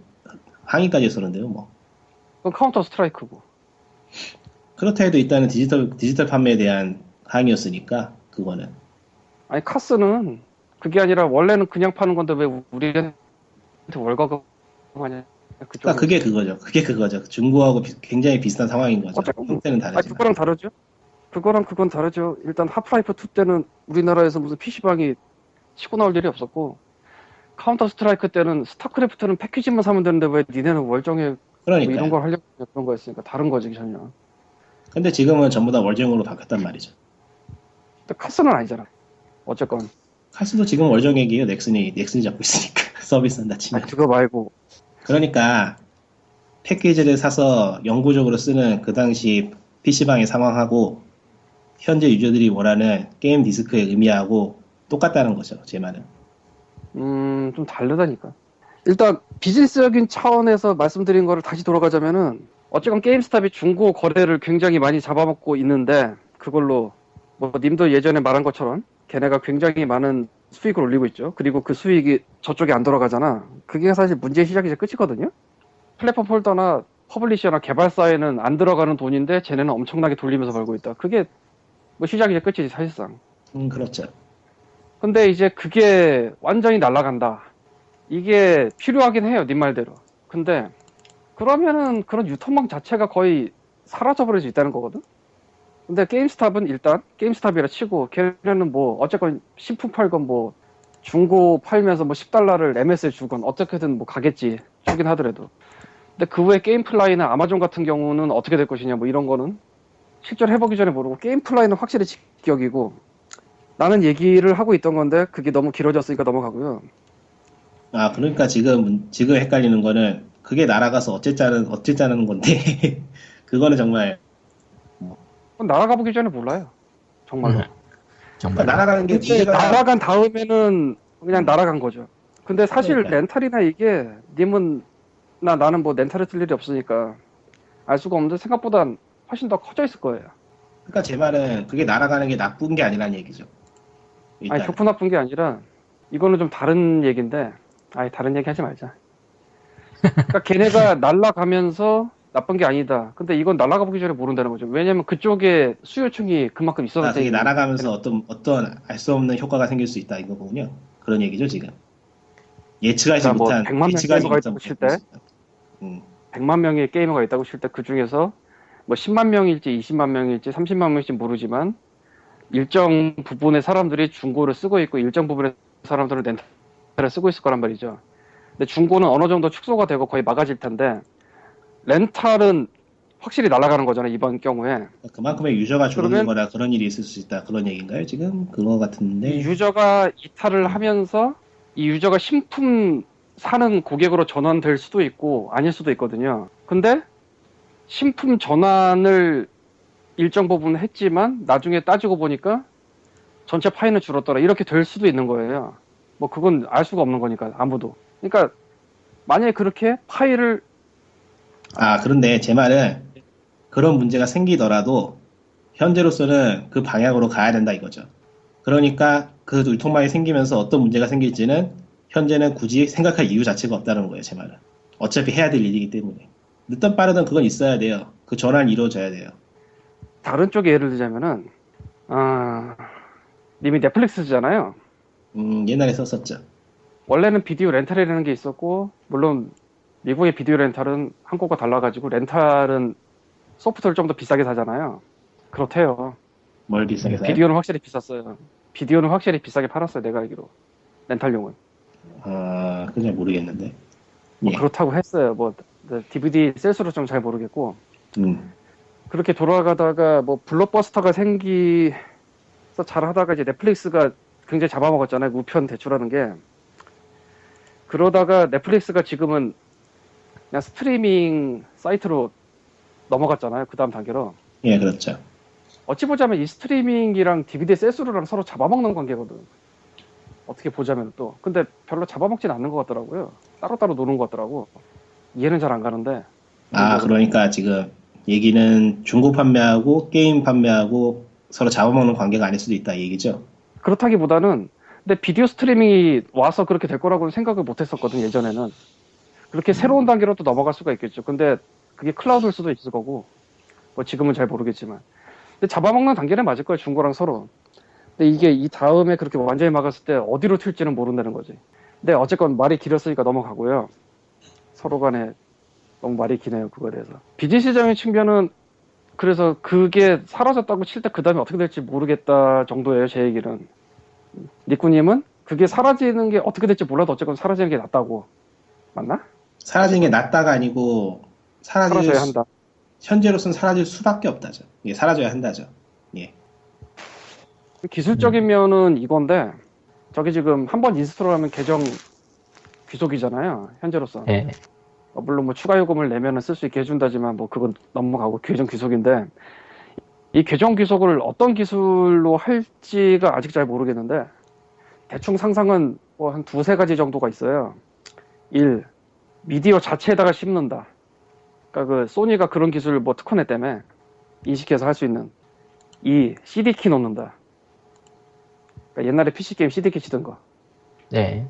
항의까지 했었는데요. 뭐 그건 카운터 스트라이크고. 그렇다 해도 일단은 디지털 디지털 판매에 대한 항의였으니까 그거는 아니 카스는 그게 아니라 원래는 그냥 파는 건데 왜 우리한테 월과금 하냐? 그러니까 그게 그거죠. 그게 그거죠. 중국하고 비- 굉장히 비슷한 상황인 거죠. 어쨌건 형태는 다르지만. 그거랑 다르죠. 그거랑 그건 다르죠. 일단 하프라이프 2 때는 우리나라에서 무슨 PC방이 치고 나올 일이 없었고 카운터 스트라이크 때는 스타크래프트는 패키지만 사면 되는데 왜 니네는 월정에 뭐. 이런 걸 하려고 그런 거였으니까 다른 거지 전혀. 근데 지금은 전부 다 월정으로 바뀌었단 말이죠. 근데 카스는 아니잖아. 어쨌건 카스도 지금 월정액이에요. 넥슨이 넥슨이 잡고 있으니까 서비스 한다 치면. 아니, 그거 말고 그러니까 패키지를 사서 영구적으로 쓰는 그 당시 PC방의 상황하고 현재 유저들이 원하는 게임 디스크의 의미하고 똑같다는 거죠. 제 말은. 음, 좀 다르다니까. 일단 비즈니스적인 차원에서 말씀드린 거를 다시 돌아가자면은 어쨌건 게임스탑이 중고 거래를 굉장히 많이 잡아먹고 있는데 그걸로 뭐 님도 예전에 말한 것처럼 걔네가 굉장히 많은 수익을 올리고 있죠. 그리고 그 수익이 저쪽에 안 돌아가잖아. 그게 사실 문제의 시작이자 끝이거든요. 플랫폼 holder나 publisher나 개발사에는 안 들어가는 돈인데 쟤네는 엄청나게 돌리면서 벌고 있다. 그게 뭐 시작이자 끝이지 사실상. 음, 그렇죠. 근데 이제 그게 완전히 날아간다. 이게 필요하긴 해요, 님 말대로. 근데 그러면은 그런 유통망 자체가 거의 사라져버릴 수 있다는 거거든. 근데 GameStop은 일단 GameStop이라 치고 걔네는 뭐 어쨌건 신품 팔건 뭐 중고 팔면서 뭐 10달러를 MS에 주건 어떻게든 뭐 가겠지 주긴 하더라도. 근데 그 외에 GameFly나 Amazon 같은 경우는 어떻게 될 것이냐 뭐 이런 거는 실제로 해보기 전에 모르고 GameFly는 확실히 직격이고 나는 얘기를 하고 있던 건데 그게 너무 길어졌으니까 넘어가고요. 아, 그러니까 지금, 지금 헷갈리는 거는 그게 날아가서 어쨌자는, 어쨌자는 건데, 그거는 정말, 날아가 보기 전에 몰라요. 정말로. 음, 정말 그러니까 날아가는 게 문제가- 날아간 다음에는 그냥 날아간 거죠. 근데 사실 그러니까. 렌탈이나 이게 님은 나 나는 뭐 렌탈을 쓸 일이 없으니까 알 수가 없는데 생각보다 훨씬 더 커져 있을 거예요. 그러니까 제 말은 그게 날아가는 게 나쁜 게 아니라는 얘기죠. 아니 좋고 나쁜 게 아니라 이거는 좀 다른 얘기인데 아니 다른 얘기 하지 말자. 그러니까 걔네가 날아가면서 나쁜 게 아니다. 근데 이건 날아가 보기 전에 모른다는 거죠. 왜냐면 그쪽에 수요층이 그만큼 있어서 아, 그게 날아가면서 어떤 어떤 알 수 없는 효과가 생길 수 있다 이거군요. 그런 얘기죠 지금. 예측하지 그러니까 뭐 못한 100만 명 예측하지 게이머가 못한 있다고 칠 때? 음. 100만 명의 게이머가 있다고 칠 때 그 중에서 뭐 10만 명일지 20만 명일지 30만 명일지 모르지만 일정 부분의 사람들이 중고를 쓰고 있고 일정 부분의 사람들은 렌탈을 쓰고 있을 거란 말이죠. 근데 중고는 어느 정도 축소가 되고 거의 막아질 텐데 렌탈은 확실히 날아가는 거잖아요 이번 경우에 그만큼의 유저가 줄어든 거라 그런 일이 있을 수 있다 그런 얘기인가요 지금 그거 같은데 이 유저가 이탈을 하면서 이 유저가 신품 사는 고객으로 전환될 수도 있고 아닐 수도 있거든요. 근데 신품 전환을 일정 부분 했지만 나중에 따지고 보니까 전체 파이는 줄었더라 이렇게 될 수도 있는 거예요. 뭐 그건 알 수가 없는 거니까 아무도. 그러니까 만약에 그렇게 파일을 아 그런데 제 말은 그런 문제가 생기더라도 현재로서는 그 방향으로 가야 된다 이거죠. 그러니까 그 유통망이 생기면서 어떤 문제가 생길지는 현재는 굳이 생각할 이유 자체가 없다는 거예요 제 말은. 어차피 해야 될 일이기 때문에 늦든 빠르든 그건 있어야 돼요. 그 전환이 이루어져야 돼요. 다른 쪽에 예를 들자면은 아 님이 Netflix잖아요. 음, 옛날에 썼었죠. 원래는 비디오 렌탈이라는 게 있었고 물론 미국의 비디오 렌탈은 한국과 달라가지고 렌탈은 소프트를 좀 더 비싸게 사잖아요. 그렇대요. 뭘 비싸게 사요? 비디오는 확실히 비쌌어요. 비디오는 확실히 비싸게 팔았어요. 내가 알기로 렌탈용은 아 그냥 모르겠는데. 뭐 예. 그렇다고 했어요. 뭐 DVD 셀수로 좀 잘 모르겠고 음. 그렇게 돌아가다가 뭐 블록버스터가 생기서 잘하다가 이제 넷플릭스가 굉장히 잡아먹었잖아요. 우편 대출하는 게. 그러다가 넷플릭스가 지금은 그냥 스트리밍 사이트로 넘어갔잖아요. 그 다음 단계로. 예 그렇죠. 어찌 보자면 이 스트리밍이랑 DVD 셀수로랑 서로 잡아먹는 관계거든. 어떻게 보자면 또. 근데 별로 잡아먹진 않는 것 같더라고요. 따로따로 노는 것 같더라고. 이해는 잘 안 가는데. 아 그러니까 지금 얘기는 중고 판매하고 게임 판매하고 서로 잡아먹는 관계가 아닐 수도 있다 이 얘기죠. 그렇다기보다는 근데 비디오 스트리밍이 와서 그렇게 될 거라고는 생각을 못 했었거든 예전에는. 그렇게 새로운 단계로 또 넘어갈 수가 있겠죠. 근데 그게 클라우드일 수도 있을 거고 뭐 지금은 잘 모르겠지만. 근데 잡아먹는 단계는 맞을 거예요 중고랑 서로. 근데 이게 이 다음에 그렇게 완전히 막았을 때 어디로 튈지는 모른다는 거지. 근데 어쨌건 말이 길었으니까 넘어가고요. 서로 간에 너무 말이 기네요 그거에 대해서 비즈니스적인 측면은 그래서 그게 사라졌다고 칠 때 그 다음에 어떻게 될지 모르겠다 정도예요 제 얘기는 니꾸님은 그게 사라지는 게 어떻게 될지 몰라도 어쨌건 사라지는 게 낫다고 맞나? 사라지는 게 낫다가 아니고 사라질 사라져야 수- 한다 현재로서는 사라질 수밖에 없다죠. 예, 사라져야 한다죠. 예. 기술적인 면은 이건데 저게 지금 한 번 install하면 계정 귀속이잖아요 현재로서 예. 어, 물론 뭐 추가 요금을 내면은 쓸 수 있게 해준다지만 뭐 그건 넘어가고 계정 귀속인데 이 계정 귀속을 어떤 기술로 할지가 아직 잘 모르겠는데 대충 상상은 뭐 한 두세 가지 정도가 있어요. 1. 미디어 자체에다가 씹는다. 그러니까 그 소니가 그런 기술을 뭐 특허냈다며 인식해서 할 수 있는 2. CD키 넣는다. 그러니까 옛날에 PC게임 CD키 치던 거. 네.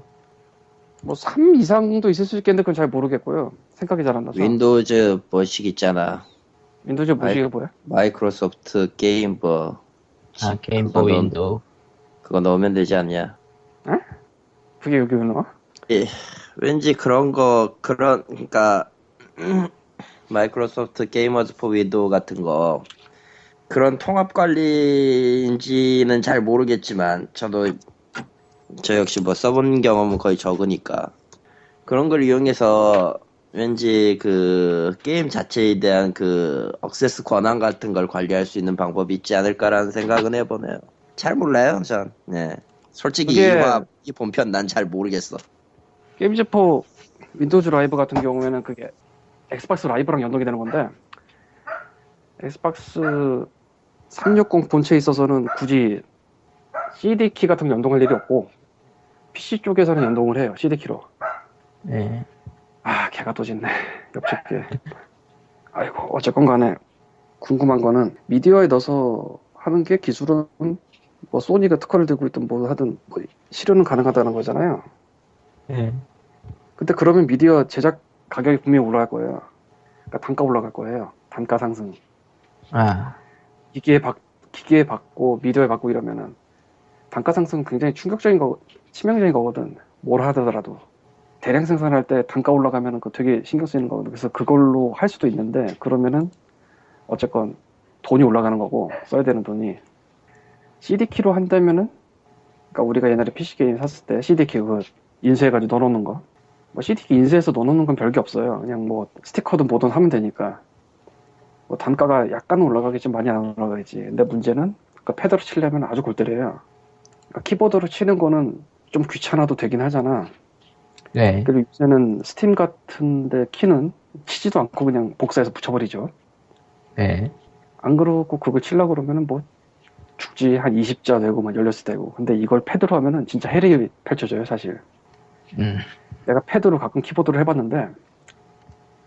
뭐 3 이상도 있을 수 있겠는데 그건 잘 모르겠고요. 생각이 잘 안 나서. Windows 뭐시기 있잖아. Windows 뭐시가 뭐야? 마이크로소프트 게임 뭐 아, 게임 그거 보 넣- Windows. 그거 넣으면 되지 않냐? 그게 여기 왜 나와? 예, 왠지 그런 거 그런 그러니까 Microsoft Games for Windows 같은 거 그런 통합 관리인지는 잘 모르겠지만 저도 저 역시 뭐 써본 경험은 거의 적으니까 그런 걸 이용해서 왠지 그 게임 자체에 대한 그 access 권한 같은 걸 관리할 수 있는 방법이 있지 않을까라는 생각은 해보네요. 잘 몰라요, 전. 네. 솔직히 이화 이 본편 난 잘 모르겠어. Games for Windows Live 같은 경우에는 그게 Xbox Live랑 연동이 되는 건데 Xbox 360 본체에 있어서는 굳이 CD 키 같은 거 연동할 일이 없고 PC 쪽에서는 연동을 해요 CD 키로. 네. 아 걔가 또 짖네 옆집 개. 아이고 어쨌건 간에 궁금한 거는 미디어에 넣어서 하는 게 기술은 뭐 소니가 특허를 들고 있든 뭐 하든 뭐 실현은 가능하다는 거잖아요. 네. 근데 그러면 미디어 제작 가격이 분명히 올라갈 거예요. 그러니까 단가 올라갈 거예요. 단가 상승. 아, 기기에 받 기기에 받고 미디어에 받고 이러면은 단가 상승은 굉장히 충격적인 거 치명적인 거거든. 뭘 하더라도 대량 생산할 때 단가 올라가면은 그 되게 신경 쓰이는 거거든. 그래서 그걸로 할 수도 있는데 그러면은 어쨌건 돈이 올라가는 거고 써야 되는 돈이 CD 키로 한다면은 그러니까 우리가 옛날에 PC 게임 샀을 때 CD 키 그 인쇄해가지고 넣어놓는 거. 뭐 CD키 인쇄해서 넣어놓는 건 별게 없어요. 그냥 뭐 스티커든 뭐든 하면 되니까. 뭐 단가가 약간 올라가겠지 많이 안 올라가겠지. 근데 문제는 그 패드로 치려면 아주 골 때려요. 그러니까 키보드로 치는 거는 좀 귀찮아도 되긴 하잖아. 네. 그리고 요새는 스팀 같은데 키는 치지도 않고 그냥 복사해서 붙여버리죠. 네. 안 그러고 그걸 치려고 그러면은 뭐 죽지 한 20자 되고 막 열렸을 때고. 근데 이걸 패드로 하면은 진짜 hell이 펼쳐져요 사실. 음, 내가 패드로 가끔 키보드를 해봤는데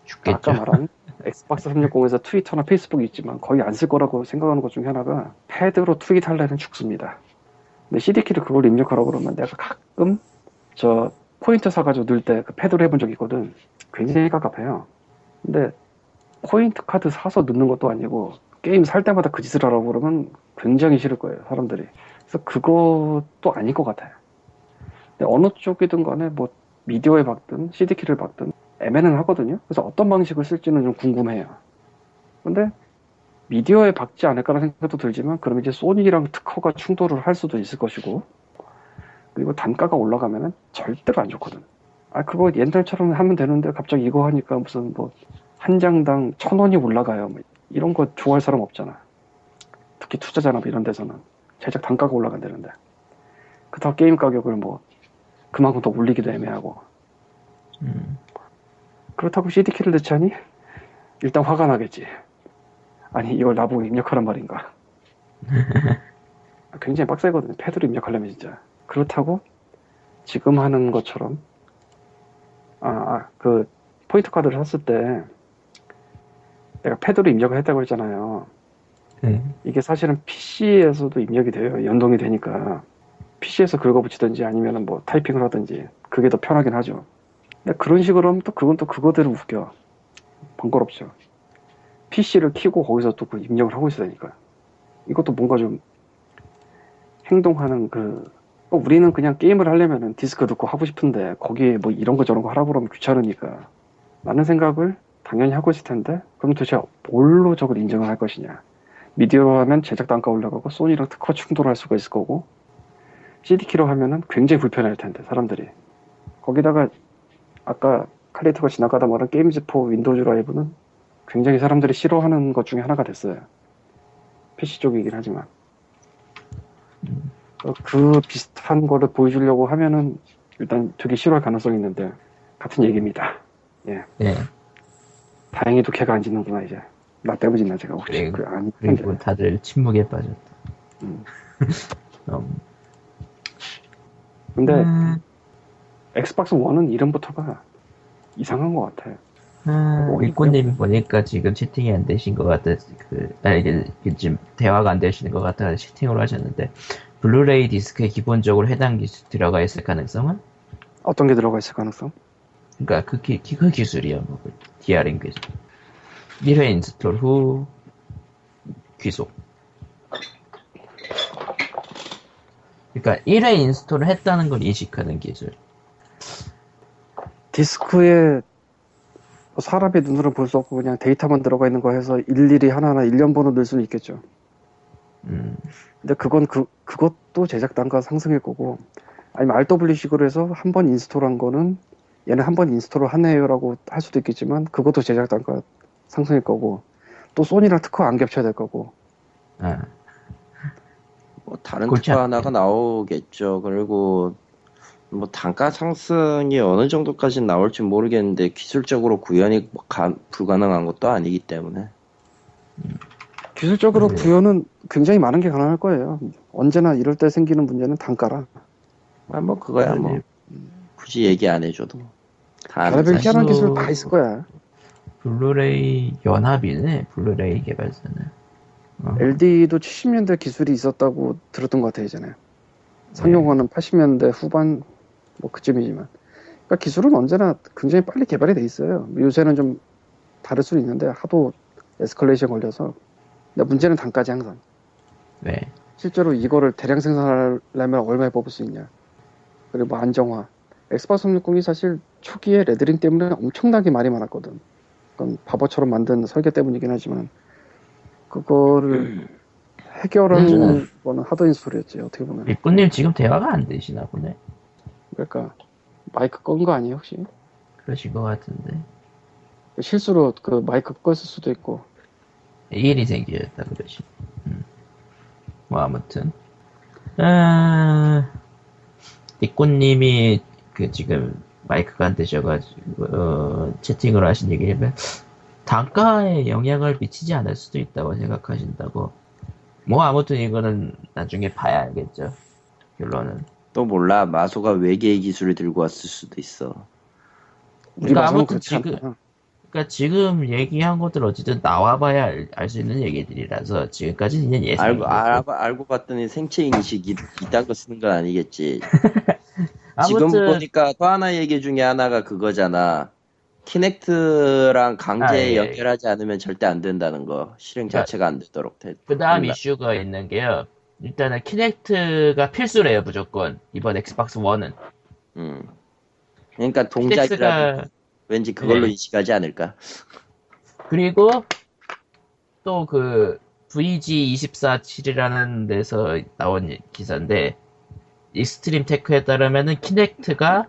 죽겠죠. 아까 말한 Xbox 360에서 Twitter나 Facebook이 있지만 거의 안 쓸 거라고 생각하는 것 중에 하나가 패드로 트윗 할래는 죽습니다. 근데 CD키를 그걸 입력하라고 그러면 내가 가끔 저 포인트 사가지고 넣을 때 그 패드로 해본 적 있거든. 굉장히 깝깝해요. 근데 포인트 카드 사서 넣는 것도 아니고 게임 살 때마다 그 짓을 하라고 그러면 굉장히 싫을 거예요, 사람들이. 그래서 그것도 아닐 것 같아요. 근데 어느 쪽이든 간에 뭐 미디어에 박든 CD키를 박든 애매는 하거든요. 그래서 어떤 방식을 쓸지는 좀 궁금해요. 근데 미디어에 박지 않을까라는 생각도 들지만 그럼 이제 소니랑 특허가 충돌을 할 수도 있을 것이고 그리고 단가가 올라가면은 절대로 안 좋거든. 아 그거 옛날처럼 하면 되는데 갑자기 이거 하니까 무슨 뭐 한 장당 천 원이 올라가요. 뭐 이런 거 좋아할 사람 없잖아. 특히 투자자나 뭐 이런 데서는 제작 단가가 올라간다는데 그렇다고 게임 가격을 뭐 그만큼 더 올리기도 애매하고 음, 그렇다고 CD키를 넣자니 일단 화가 나겠지. 아니 이걸 나보고 입력하란 말인가? 굉장히 빡세거든요. 패드로 입력하려면 진짜. 그렇다고 지금 하는 것처럼 아, 아, 그 포인트 카드를 샀을 때 내가 패드로 입력을 했다고 했잖아요. 네. 이게 사실은 PC에서도 입력이 돼요. 연동이 되니까. PC에서 긁어붙이든지 아니면 뭐 타이핑을 하든지 그게 더 편하긴 하죠. 근데 그런 식으로 하면 또 그건 또 그거대로 웃겨. 번거롭죠. PC를 키고 거기서 또 그 입력을 하고 있으니까. 이것도 뭔가 좀 행동하는 그 어, 우리는 그냥 게임을 하려면은 디스크 넣고 하고 싶은데 거기에 뭐 이런 거 저런 거 하라고 그러면 귀찮으니까 라는 생각을 당연히 하고 있을 텐데 그럼 도대체 뭘로 저걸 인정을 할 것이냐 미디어로 하면 제작 단가 올라가고 소니랑 특허 충돌할 수가 있을 거고 CD키로 하면은 굉장히 불편할 텐데 사람들이 거기다가 아까 칼리토가 지나가다 말한 게임즈4 윈도우즈 라이브는 굉장히 사람들이 싫어하는 것 중에 하나가 됐어요 PC 쪽이긴 하지만 어, 그 비슷한 거를 보여주려고 하면은 일단 되게 싫어할 가능성이 있는데 같은 얘기입니다. 예. 네. 다행히도 걔가 안 짓는구나 이제. 나 때문이나 제가 혹시 그리고, 그 아니 그리고 다들 침묵에 빠졌다. 음. 음. 근데 음, Xbox 1은 이름부터가 이상한 것 같아요. 아, 뭐, 리코님이 보니까 지금 채팅이 안 되신 것 같아. 그, 아니, 이게 지금 대화가 안 되시는 것 같아. 채팅으로 하셨는데, 블루레이 디스크에 기본적으로 해당 기술 들어가 있을 가능성은? 어떤 게 들어가 있을 가능성? 그러니까 그, 기, 그 기술이요. 뭐, 그 DRM 기술. 1회 install 후 귀속. 그러니까 1회 install을 했다는 걸 인식하는 기술. 디스크에 사람의 눈으로 볼 수 없고 그냥 데이터만 들어가 있는 거 해서 일일이 하나하나 일련 번호 넣을 수는 있겠죠. 음, 근데 그건 그, 그것도 제작 단가 상승일 거고, 아니면 RW식으로 해서 한 번 install한 거는 얘는 한 번 install을 하네요라고 할 수도 있겠지만, 그것도 제작 단가 상승일 거고, 또 소니랑 특허 안 겹쳐야 될 거고, 아, 뭐 다른 특허. 하나가 나오겠죠. 그리고 뭐 단가 상승이 어느 정도까지 나올지 모르겠는데 기술적으로 구현이 뭐 가- 불가능한 것도 아니기 때문에 기술적으로 네. 구현은 굉장히 많은 게 가능할 거예요. 언제나 이럴 때 생기는 문제는 단가라. 아, 뭐 그거야 뭐 굳이 얘기 안 해줘도 다 아는 별의별 사실. 희한한 기술 다 있을 거야. 블루레이 연합이네. 블루레이 개발사는. 어, LD도 70년대 기술이 있었다고 들었던 것 같아요, 예전에. 상용화는 80년대 후반, 뭐 그쯤이지만. 그러니까 기술은 언제나 굉장히 빨리 개발이 돼 있어요. 요새는 좀 다를 수는 있는데, 하도 에스컬레이션 걸려서. 근데 문제는 단가지, 항상. 네. 실제로 이거를 대량 생산하려면 얼마에 뽑을 수 있냐. 그리고 뭐 안정화. Xbox 360이 사실 초기에 red ring 때문에 엄청나게 말이 많았거든. 그건 바보처럼 만든 설계 때문이긴 하지만 그거를 해결하는 거는 hard install이었지 어떻게 보면. 리꾸님 지금 대화가 안 되시나 보네. 그러니까 마이크 끈 거 아니에요 혹시? 그러신 것 같은데. 실수로 그 마이크 껐을 수도 있고. 일이 생기셨다 그러시. 음. 뭐 아무튼. 아, 리꾸님이 그 지금 마이크가 안 되셔가지고 어, 채팅으로 하신 얘기를 단가에 영향을 미치지 않을 수도 있다고 생각하신다고. 뭐 아무튼 이거는 나중에 봐야 알겠죠. 결론은. 또 몰라 마소가 외계의 기술을 들고 왔을 수도 있어 우리 그러니까 아무튼 지금. 그러니까 지금 얘기한 것들 어쨌든 나와봐야 알 수 있는 얘기들이라서 지금까지는 그냥 예상이고 알고 알고, 알고 봤더니 생체 인식이 이딴 거 쓰는 건 아니겠지 지금 아무튼 보니까 또 하나 얘기 중에 하나가 그거잖아 Kinect랑 강제 아, 예. 연결하지 않으면 절대 안 된다는 거 실행 자, 자체가 안 되도록 돼. 그 다음 몰라. 이슈가 있는 게요. 일단은 Kinect가 필수래요 무조건 이번 Xbox 1은 음. 그러니까 동작이라 Kinect가 왠지 그걸로 네. 인식하지 않을까 그리고 또 그 VG247이라는 데서 나온 기사인데 ExtremeTech에 따르면은 Kinect가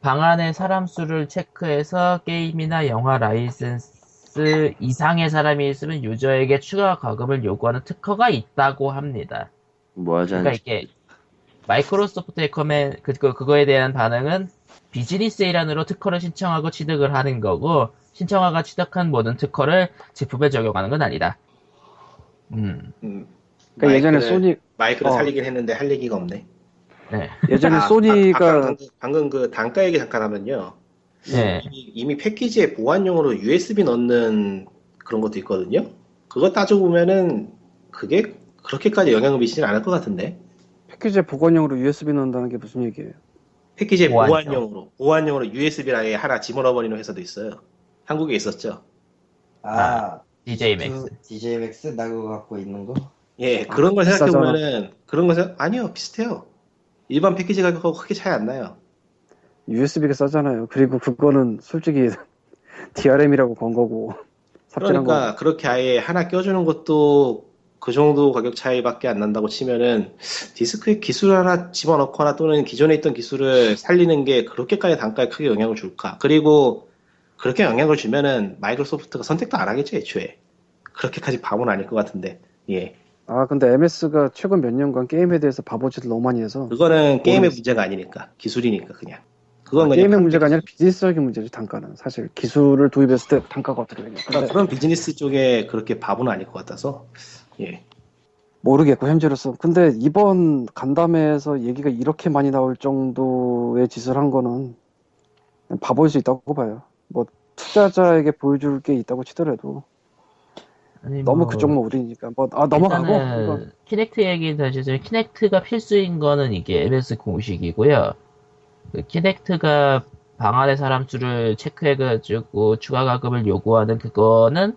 방 안에 사람 수를 체크해서 게임이나 영화 라이센스 이상의 사람이 있으면 유저에게 추가 과금을 요구하는 특허가 있다고 합니다. 뭐 하자는 그러니까 이게 Microsoft의 커맨 그, 그 그거에 대한 반응은 비즈니스 일환으로 특허를 신청하고 취득을 하는 거고 신청하가 취득한 모든 특허를 제품에 적용하는 건 아니다. 음, 음, 그러니까 예전에 마이크를- 소니 마이크를 어. 살리긴 했는데 할 얘기가 없네. 네, 예전에 아, 소니가 아, 방금, 방금 그 단가 얘기 잠깐 하면요. 네, 이미, 이미 패키지에 보안용으로 USB 넣는 그런 것도 있거든요. 그거 따지고 보면은 그게 그렇게까지 영향을 미치진 않을 것 같은데. 패키지에 보안용으로 USB 넣는다는 게 무슨 얘기예요? 패키지에 보안용. 보안용으로 보안용으로 USB를 아예 하나 집어넣어버리는 회사도 있어요. 한국에 있었죠. 아, DJ Max. DJ Max 나 그거 갖고 있는 거? 예, 그런 걸 비싸잖아. 생각해보면은 그런 거 생각 아니요 비슷해요. 일반 패키지 가격하고 크게 차이 안 나요. USB가 싸잖아요. 그리고 그거는 솔직히 DRM이라고 건 거고 그러니까 거. 그렇게 아예 하나 껴주는 것도 그 정도 가격 차이밖에 안 난다고 치면은 디스크에 기술 하나 집어넣거나 또는 기존에 있던 기술을 살리는 게 그렇게까지 단가에 크게 영향을 줄까? 그리고 그렇게 영향을 주면은 마이크로소프트가 선택도 안 하겠죠 애초에. 그렇게까지 바보는 아닐 것 같은데. 예. 아 근데 MS가 최근 몇 년간 게임에 대해서 바보짓을 너무 많이 해서. 그거는 게임의 모르겠어. 문제가 아니니까. 기술이니까 그냥. 그건 그냥 게임의 문제가 아니라 비즈니스적인 문제죠 단가는. 사실 기술을 도입했을 때 단가가 어떻게 되냐. 그러니까 그런 비즈니스 쪽에 그렇게 바보는 아닐 것 같아서 예. 모르겠고 현재로서. 근데 이번 간담회에서 얘기가 이렇게 많이 나올 정도의 짓을 한 거는 바보일 수 있다고 봐요. 뭐 투자자에게 보여줄 게 있다고 치더라도. 아니, 너무 뭐, 그쪽만 우리니까. 뭐 아 넘어가고? 키넥트 얘기 다시 해서 키넥트가 필수인 거는 이게 MS 공식이고요. 그 키넥트가 방 안의 사람 수를 체크해가지고 추가 가급을 요구하는 그거는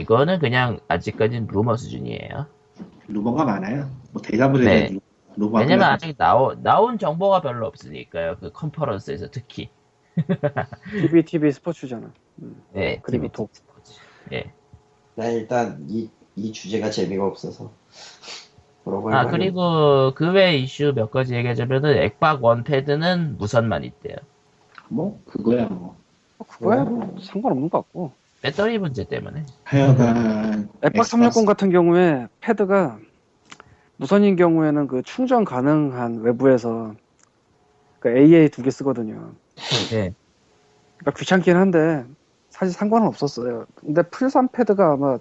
이거는 그냥 아직까지는 루머 수준이에요. 루머가 많아요. 뭐 대답을 네. 해야 돼. 루머가 왜냐면. 아직 나오, 나온 정보가 별로 없으니까요. 그 컨퍼런스에서 특히. TV TV 스포츠잖아 네, 그리고 TV 독. 스포츠. 예. 난 일단 이, 이 주제가 재미가 없어서. 아 그리고 그 외 이슈 몇 가지 얘기하자면은 액박 원 패드는 무선만 있대요. 뭐 그거야 뭐. 그거야 뭐 상관없는 것 같고 배터리 문제 때문에. 하여간 앱박 360 같은 경우에 패드가 무선인 경우에는 그 충전 가능한 외부에서 그 AA 두 개 쓰거든요. 네. 그러니까 귀찮긴 한데 사실 상관은 없었어요. 근데 풀3 패드가 아마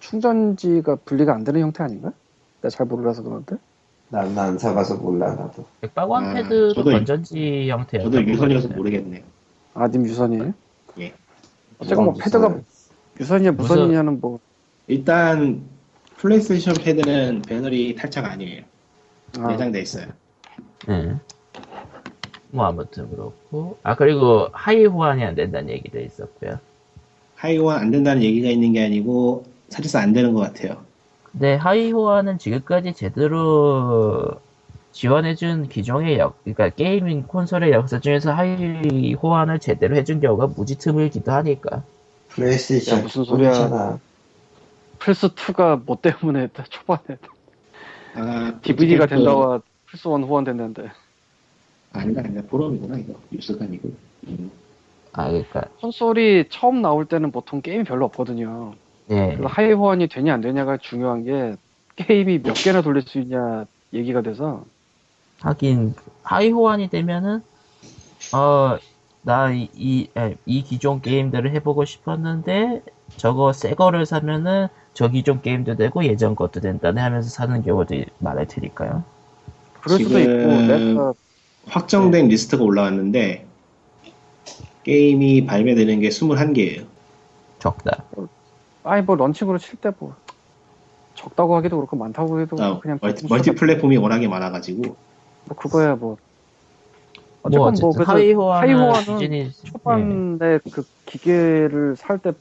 충전지가 분리가 안 되는 형태 아닌가? 내가 잘 몰라서 그런데. 난 안 사봐서 몰라 나도. 액박 아, One 패드도 저도 건전지 형태예요. 저도 유선이어서 모르겠네요. 아, 님 유선이에요? 예. 어쨌건 뭐 패드가. 유선이냐 무선이냐는 뭐 일단 플레이스테이션 패드는 배터리 탈착 아니에요. 아, 내장돼 있어요. 네. 뭐 아무튼 그렇고 아 그리고 하위 호환이 안 된다는 얘기도 있었고요. 하위 호환 안 된다는 얘기가 있는 게 아니고 사실상 안 되는 것 같아요. 근데 하위 호환은 지금까지 제대로 지원해준 기종의 역, 그러니까 gaming 콘솔의 역사 중에서 하위 호환을 제대로 해준 경우가 무지 드물기도 하니까. 플레이스테이션 야, 무슨 소리야. 플스 2가 뭐 때문에 초반에 아, DVD가 된다와 플스 1 호환됐는데 아니다, 아니다. 보람이구나, 이거. 뉴스가 아니고. 음. 아 그러니까 콘솔이 처음 나올 때는 보통 게임이 별로 없거든요. 예. 그래서 하위 호환이 되냐 안 되냐가 중요한 게 게임이 몇 개나 돌릴 수 있냐 얘기가 돼서 하긴 하위 호환이 되면은 어 나이 이, 아, 이 기존 게임들을 해보고 싶었는데 저거 새 거를 사면은 저 기존 게임도 되고 예전 것도 된다네 하면서 사는 경우도 많을 테니까요. 그럴 수도 있고 내가 확정된 리스트가 올라왔는데, 게임이 발매되는 게 21개예요. 적다. 아니 뭐 런칭으로 칠 때 뭐 적다고 하기도 그렇고 많다고 해도 아, 그냥 multi, multi platform이 워낙에 많아가지고, 뭐 그거야 뭐뭐 어쨌건 뭐 어쨌든 그래서 하위 호환은 하위 호환은 기준이 예. 초반에 그 기계를 살 때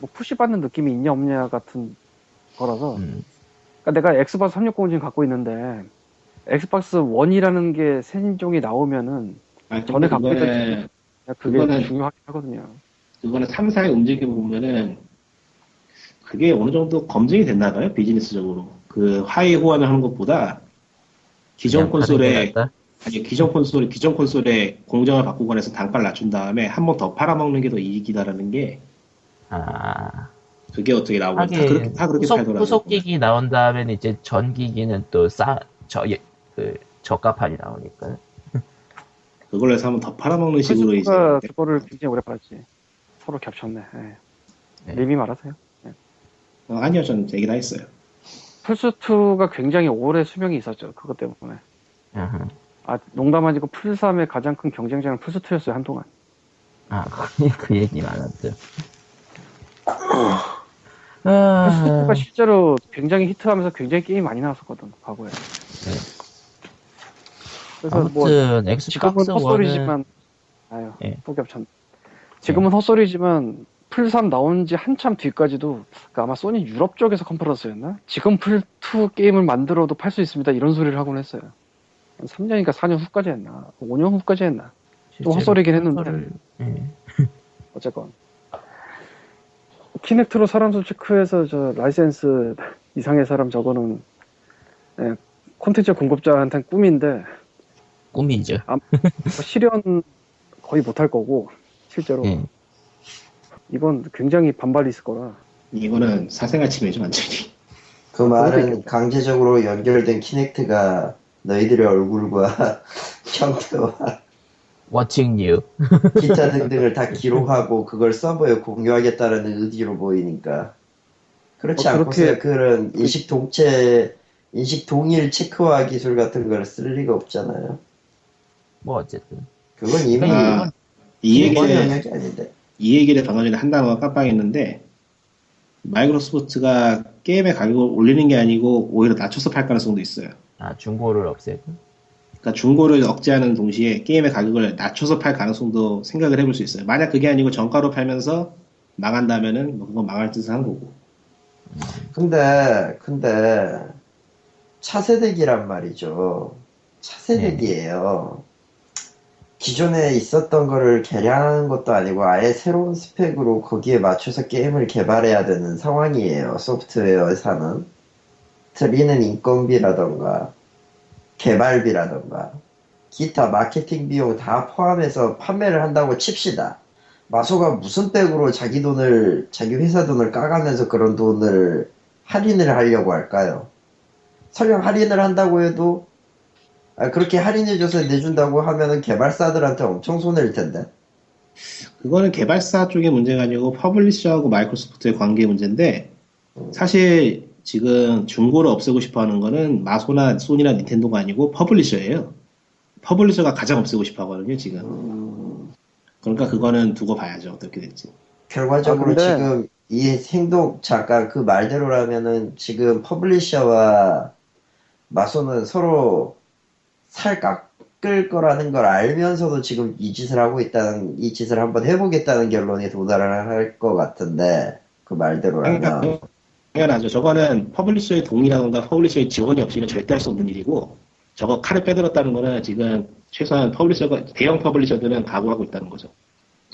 뭐 push 받는 느낌이 있냐 없냐 같은 거라서 음, 그러니까 내가 Xbox 360을 지금 갖고 있는데 Xbox 1이라는 게 신종이 나오면은 아, 전에 갖고 있던 그게 그거는- 중요하긴 하거든요. 그거는 3사의 움직임 보면은, 그게 어느 정도 검증이 됐나 봐요, 비즈니스적으로. 그 하이 호환을 하는 것보다, 기존 콘솔에? 아니 기존 콘솔 기존 콘솔에 공정을 바꾸고 나서 단가를 낮춘 다음에 한 번 더 팔아먹는 게 더 이익이다라는 게 아 그게 어떻게 나오고 다 그렇게 다 그렇게 후속, 팔더라고요. 후속 기기 나온 다음엔 이제 전 기기는 또싸저 그 저가판이 나오니까. 그걸로 해서 한번 더 팔아먹는 식으로 이제 그거를 굉장히 오래 봤지. 서로 겹쳤네. 예. 네. 님이 말하세요. 어, 아니요 전 얘기 다 했어요. 플스2가 굉장히 오래 수명이 있었죠. 그것 때문에. 아하. 아, 농담 아니고 플스3의 가장 큰 경쟁자는 플스2였어요, 한동안. 아, 그, 그 얘기 많았죠. 아, 플스2가 실제로 굉장히 히트하면서 굉장히 게임이 많이 나왔었거든, 과거에. 그래서 뭐, 아무튼 지금은 Xbox One은 헛소리지만, 아유, 예. 또 겹쳤네. 지금은 헛소리지만, 플3 나온 지 한참 뒤까지도, 그 아마 소니 유럽 쪽에서 컨퍼런스였나? 지금 플2 게임을 만들어도 팔 수 있습니다. 이런 소리를 하곤 했어요. 한 3년인가 4년 후까지 했나? 5년 후까지 했나? 좀 실제로 헛소리긴 했는데. 예. 어쨌건. Kinect로 사람 수 체크해서 저 라이센스 이상의 사람 저거는 예, 콘텐츠 공급자한테는 꿈인데 꿈이죠. 뭐 실현 거의 못할 거고 실제로 예. 이건 굉장히 반발이 있을 거라 이거는 사생활 침해죠 완전히. 그 말은 강제적으로 연결된 Kinect가 너희들의 얼굴과 형태와 Watching you. 기타 등등을 다 기록하고 그걸 서버에 공유하겠다는 의지로 보이니까 그렇지 어, 않고서 그렇게- 그런 인식 동체 인식 동일 체크화 기술 같은 걸 쓸 리가 없잖아요. 뭐 어쨌든. 그건 이미 아, 이 영역이 아닌데. 이 얘기를 방금 전에 한다는 건 깜빡했는데 마이크로소프트가 게임의 가격을 올리는 게 아니고 오히려 낮춰서 팔 가능성도 있어요. 아 중고를 없애고. 그러니까 중고를 억제하는 동시에 게임의 가격을 낮춰서 팔 가능성도 생각을 해볼 수 있어요. 만약 그게 아니고 정가로 팔면서 망한다면은 뭐 그건 망할 짓을 한 거고. 근데 근데 차세대기란 말이죠. 차세대기예요. 기존에 있었던 거를 개량하는 것도 아니고 아예 새로운 스펙으로 거기에 맞춰서 게임을 개발해야 되는 상황이에요. 소프트웨어 회사는 들이는 인건비라던가 개발비라던가 기타 마케팅 비용 다 포함해서 판매를 한다고 칩시다. 마소가 무슨 백으로 자기 돈을 자기 회사 돈을 까가면서 그런 돈을 할인을 하려고 할까요? 설령 할인을 한다고 해도 아, 그렇게 할인해줘서 내준다고 하면은 개발사들한테 엄청 손해일 텐데. 그거는 개발사 쪽의 문제가 아니고 publisher하고 Microsoft의 관계 문제인데 사실 지금 중고를 없애고 싶어 하는 거는 마소나 소니나 닌텐도가 아니고 publisher예요. publisher가 가장 없애고 싶어 하거든요, 지금. 그러니까 그거는 두고 봐야죠, 어떻게 될지. 결과적으로 아, 근데- 지금 이 행동 잠깐 그 말대로라면은 지금 publisher와 마소는 서로 살 깎을 거라는 걸 알면서도 지금 이 짓을 하고 있다는 이 짓을 한번 해보겠다는 결론에 도달을 할 것 같은데 그 말대로라면 그러니까 당연하죠. 저거는 publisher의 동의라던가 publisher의 지원이 없이는 절대 할 수 없는 일이고 저거 칼을 빼들었다는 거는 지금 최소한 publisher가 대형 publisher들은 각오하고 있다는 거죠.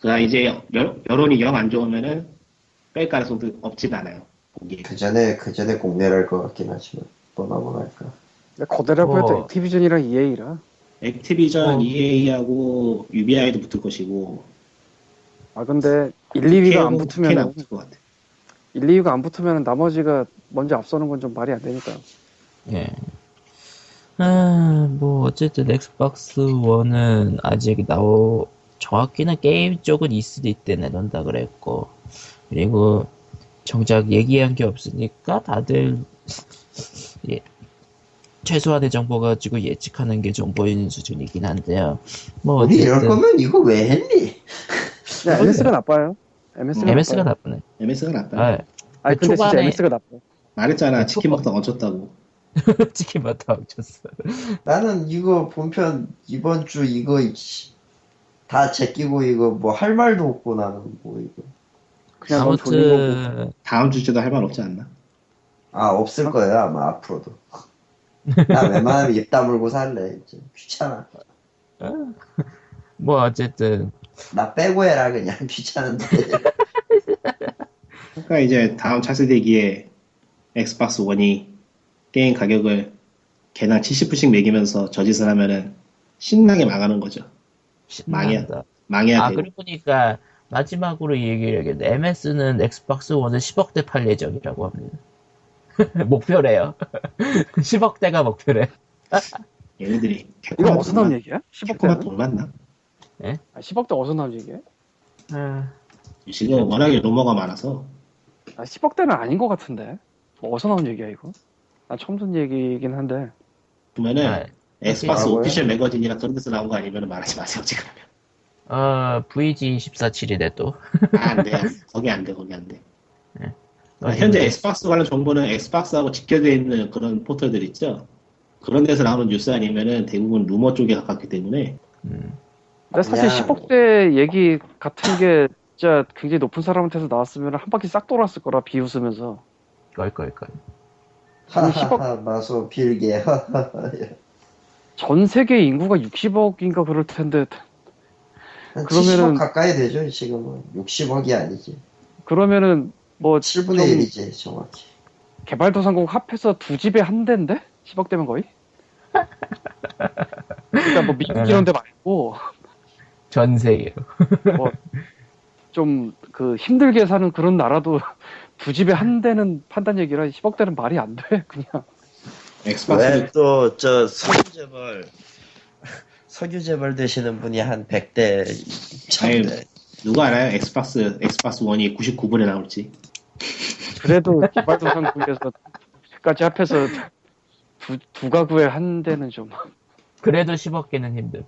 그러니까 이제 여, 여론이 영 안 좋으면은 뺄 가능성도 없진 않아요. 그 전에 그 전에 공멸할 것 같긴 하지만 또 넘어갈까. 거대라고 해도 뭐. 액티비전이랑 EA라. 액티비전, 어. EA하고 UBI도 붙을 것이고 아 근데 1, 2위가 안 붙으면 붙을 것 같아. 1, 2위가 안 붙으면 나머지가 먼저 앞서는 건 좀 말이 안 되니까. 예. 아, 뭐 어쨌든 엑스박스 1은 아직 나오 정확히는 게임 쪽은 E3 때 내놓는다 그랬고 그리고 정작 얘기한 게 없으니까 다들 예, 최소한의 정보 가지고 예측하는 게 좀 보이는 수준이긴 한데요. 뭐 우리 이럴 거면 이거 왜 했니? MS가 나빠요. MS가, MS가 나빠요. 나쁘네. MS가 낫다. 아, 아니 그 근데 진짜 초반에- MS가 나빠. 말했잖아. 치킨 초반- 먹다 얹혔다고. 치킨 맛다 얹혔어. 나는 이거 본편 이번 주 이거 다 제끼고 이거 뭐 할 말도 없고 나는 뭐 이거 그냥. 아무튼 다음 주제도 할 말 없지 않나? 아 없을 거예요 아마 앞으로도 나 웬만하면 입 다물고 살래 귀찮아 뭐 어쨌든 나 빼고 해라 그냥 귀찮은데 그러니까 이제 다음 차세대기에 엑스박스 원이 게임 가격을 개당 70불씩 매기면서 저짓을 하면은 신나게 망하는 거죠. 망해야. 망해야 아 되고. 그리고 보니까 마지막으로 이 얘기를 해야겠네. MS는 엑스박스 1을 10억대 팔 예정이라고 합니다. 목표래요. 10억대가 목표래. 얘네들이 이거 어디서 나온 얘기야? 캐코가 10억대는? 돈 많나? 아, 10억대 어디서 나온 얘기야? 아, 지금 워낙에 루머가 많아서 아, 10억대는 아닌 것 같은데. 뭐 어디서 나온 얘기야 이거? 나 처음 듣는 얘기이긴 한데. 보면은 아, 엑스박스 뭐라고요? official 매거진이나 그런 데서 나온 거 아니면 말하지 마세요 지금. 어, VG247이네 또. 아, 안 돼. 거기 안 돼. 거기 안 돼. 네. 아, 현재 엑스박스 관련 정보는 엑스박스하고 직결되어 있는 그런 포털들 있죠. 그런 데서 나오는 뉴스 아니면은 대부분 루머 쪽에 가깝기 때문에. 음, 근데 사실 그냥- 10억대 얘기 같은 게 진짜 굉장히 높은 사람한테서 나왔으면 한 바퀴 싹 돌았을 거라 비웃으면서. 10억 하하하 마소 빌게. 전 세계 인구가 60억인가 그럴 텐데. 한 그러면은- 70억 가까이 되죠 지금은. 60억이 아니지. 그러면은 뭐 7분의 좀 1이지 정확히 개발도상국 합해서 두 집에 한 대인데 10억 대면 거의. 그러니까 뭐 미국 이런 데 말고 전세예요. 좀그 힘들게 사는 그런 나라도 두 집에 한 대는 판단 얘기라 10억 대는 말이 안 돼 그냥. 엑스박스 왜또저 손재벌 석유 재벌 되시는 분이 한 100대, 아유, 1000대. 누가 알아요? 엑스박스 엑스박스 1이 99불에 나올지. 그래도 개발도상국에서 까지 합해서 두, 두 가구에 한 대는 좀 그래도 10억 개는 힘들.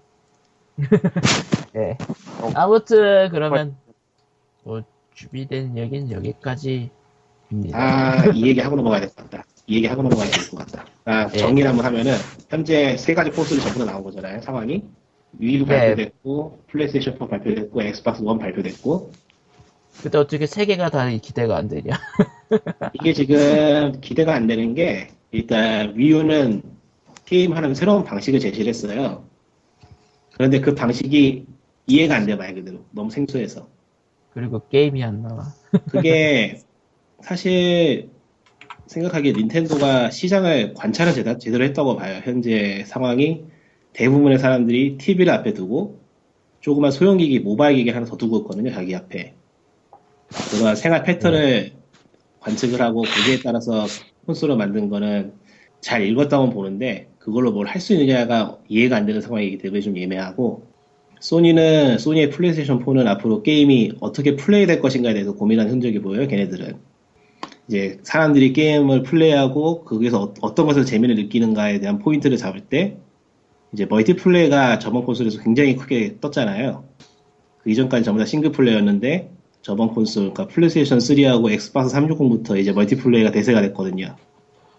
예. 아무튼 그러면 뭐 준비된 얘기는 여기까지입니다. 아, 이 얘기 하고 넘어가야 될 것 같다. 이 얘기 하고 넘어가야 될 것 같다. 아, 예. 정리를 한번 하면은, 현재 세 가지 콘솔을 전부 다 나온 거잖아요, 상황이. 위유 네. 발표됐고, 플레이스테이션 4 발표됐고, 엑스박스 1 발표됐고, 근데 어떻게 세 개가 다 기대가 안 되냐? 이게 지금 기대가 안 되는 게, 일단, 위유는 게임하는 새로운 방식을 제시를 했어요. 그런데 그 방식이 이해가 안 돼, 말 그대로. 너무 생소해서. 그리고 게임이 안 나와. 그게 사실 생각하기에 닌텐도가 시장을 관찰을 제대로 했다고 봐요. 현재 상황이 대부분의 사람들이 TV를 앞에 두고 조그만 소형기기, 모바일 기기 하나 더 두고 있거든요. 자기 앞에. 그런 생활 패턴을 관측을 하고 거기에 따라서 콘솔을 만든 거는 잘 읽었다고 보는데 그걸로 뭘 할 수 있느냐가 이해가 안 되는 상황이기 때문에 좀 예매하고 소니는 소니의 플레이스테이션 4는 앞으로 게임이 어떻게 플레이될 것인가에 대해서 고민한 흔적이 보여요. 걔네들은 이제 사람들이 게임을 플레이하고 거기서 어, 떤 것을 재미를 느끼는가에 대한 포인트를 잡을 때 이제 multiplay가 저번 콘솔에서 굉장히 크게 떴잖아요. 그 이전까지 전부 다 single play였는데 저번 콘솔, 그러니까 플레이스테이션 3하고 엑스박스 360부터 이제 multiplay가 대세가 됐거든요.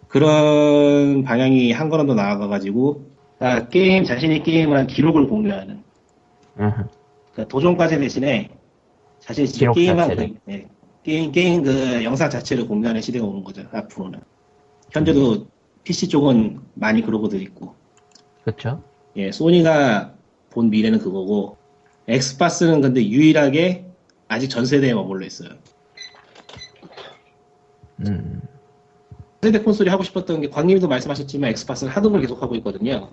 그런 방향이 한 걸음 더 나아가가지고 아, 게임 자신이 게임을 한 기록을 공유하는. 그러니까 도전과제 대신에 지금 기록 게임한. 그, 예, 게임 게임 그 영상 자체를 공유하는 시대가 오는 거죠 앞으로는 현재도 PC 쪽은 많이 그러고들 있고 그쵸? 예 소니가 본 미래는 그거고 엑스박스는 근데 유일하게 아직 전 세대에 머물러 있어요 음. 세대 콘솔이 하고 싶었던 게 광님도 말씀하셨지만 엑스박스는 걸 계속 하고 있거든요.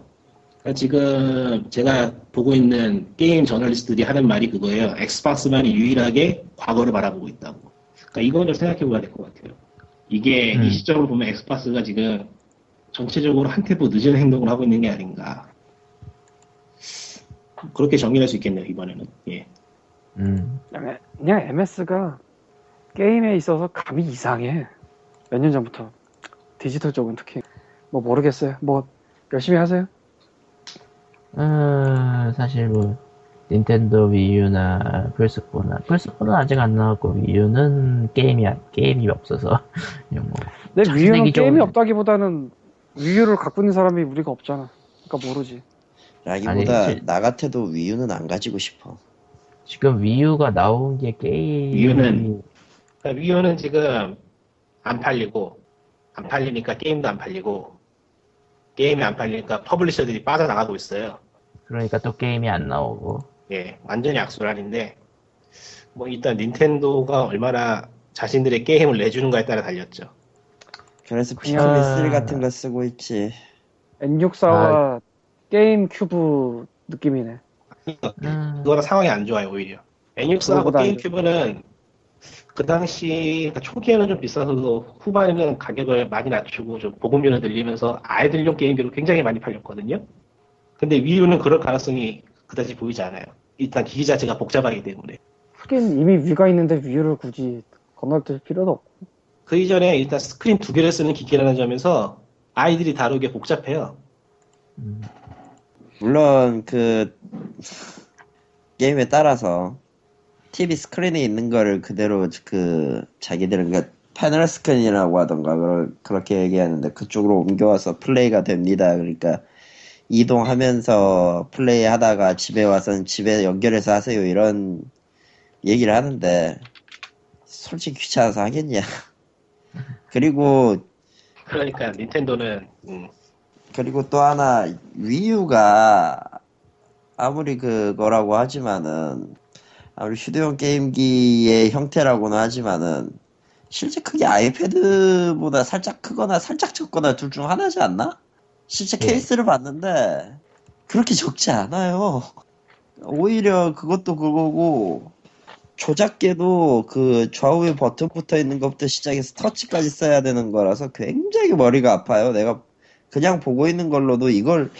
그러니까 지금 제가 보고 있는 게임 저널리스트들이 하는 말이 그거예요. 엑스박스만이 유일하게 과거를 바라보고 있다고. 그러니까 이건 좀 생각해 봐야 될 것 같아요. 이게 음. 이 시점을 보면 엑스박스가 지금 전체적으로 한 템포 늦은 행동을 하고 있는 게 아닌가. 그렇게 정리할 수 있겠네요, 이번에는. 예. 음. 그냥, 그냥 MS가 게임에 있어서 감이 이상해. 몇 년 전부터. 디지털 쪽은 특히. 뭐 모르겠어요. 뭐 열심히 하세요. 어, 사실 뭐 닌텐도 위유나 플스4나 플스4는 아직 안 나왔고 위유는 게임이 안- 게임이 없어서 그냥 뭐내 자기 위유는 내기 게임이 없다기보다는 위유를 갖고 있는 사람이 우리가 없잖아. 그러니까 모르지. 라기보다 아니, 실- 나 같아도 위유는 안 가지고 싶어. 지금 위유가 나온 게 게임 위유는 그러니까 위유는 지금 안 팔리고 안 팔리니까 게임도 안 팔리고 게임이 안 팔리니까 publisher들이 빠져나가고 있어요. 그러니까 또 게임이 안 나오고 예, 완전히 악순환인데 뭐 일단 닌텐도가 얼마나 자신들의 게임을 내주는가에 따라 달렸죠. 그래서 그냥- 피크민 3 같은 거 쓰고 있지. N64와 게임 큐브 느낌이네. 음, 그거랑 상황이 안 좋아요 오히려. N64하고 그거보다 안 게임 큐브는 그 당시 그러니까 초기에는 좀 비싸서도 후반에는 가격을 많이 낮추고 좀 보급률을 늘리면서 아이들용 게임기로 굉장히 많이 팔렸거든요. 근데 위유는 그럴 가능성이 그다지 보이지 않아요. 일단 기기 자체가 복잡하기 때문에. 하긴 이미 Wii가 있는데 Wii U를 굳이 건너뛸 필요도 없고. 그 이전에 일단 스크린 두 개를 쓰는 기기라는 점에서 아이들이 다루기 복잡해요. 음, 물론 그 게임에 따라서 TV 스크린에 있는 거를 그대로 그 자기들은 그 패널 스크린이라고 하던가 그걸 그렇게 얘기하는데 그쪽으로 옮겨와서 플레이가 됩니다. 그러니까 이동하면서 플레이 하다가 집에 와서는 집에 연결해서 하세요 이런 얘기를 하는데 솔직히 귀찮아서 하겠냐. 그리고 그러니까 닌텐도는 음, 그리고 또 하나 위유가 아무리 그거라고 하지만은 아무리 휴대용 게임기의 형태라고는 하지만은 실제 크기 아이패드보다 살짝 크거나 살짝 적거나 둘 중 하나지 않나? 실제 예. 케이스를 봤는데 그렇게 적지 않아요. 오히려 그것도 그거고 조작계도 그 좌우에 버튼 붙어 있는 것부터 시작해서 터치까지 써야 되는 거라서 굉장히 머리가 아파요. 내가 그냥 보고 있는 걸로도 이걸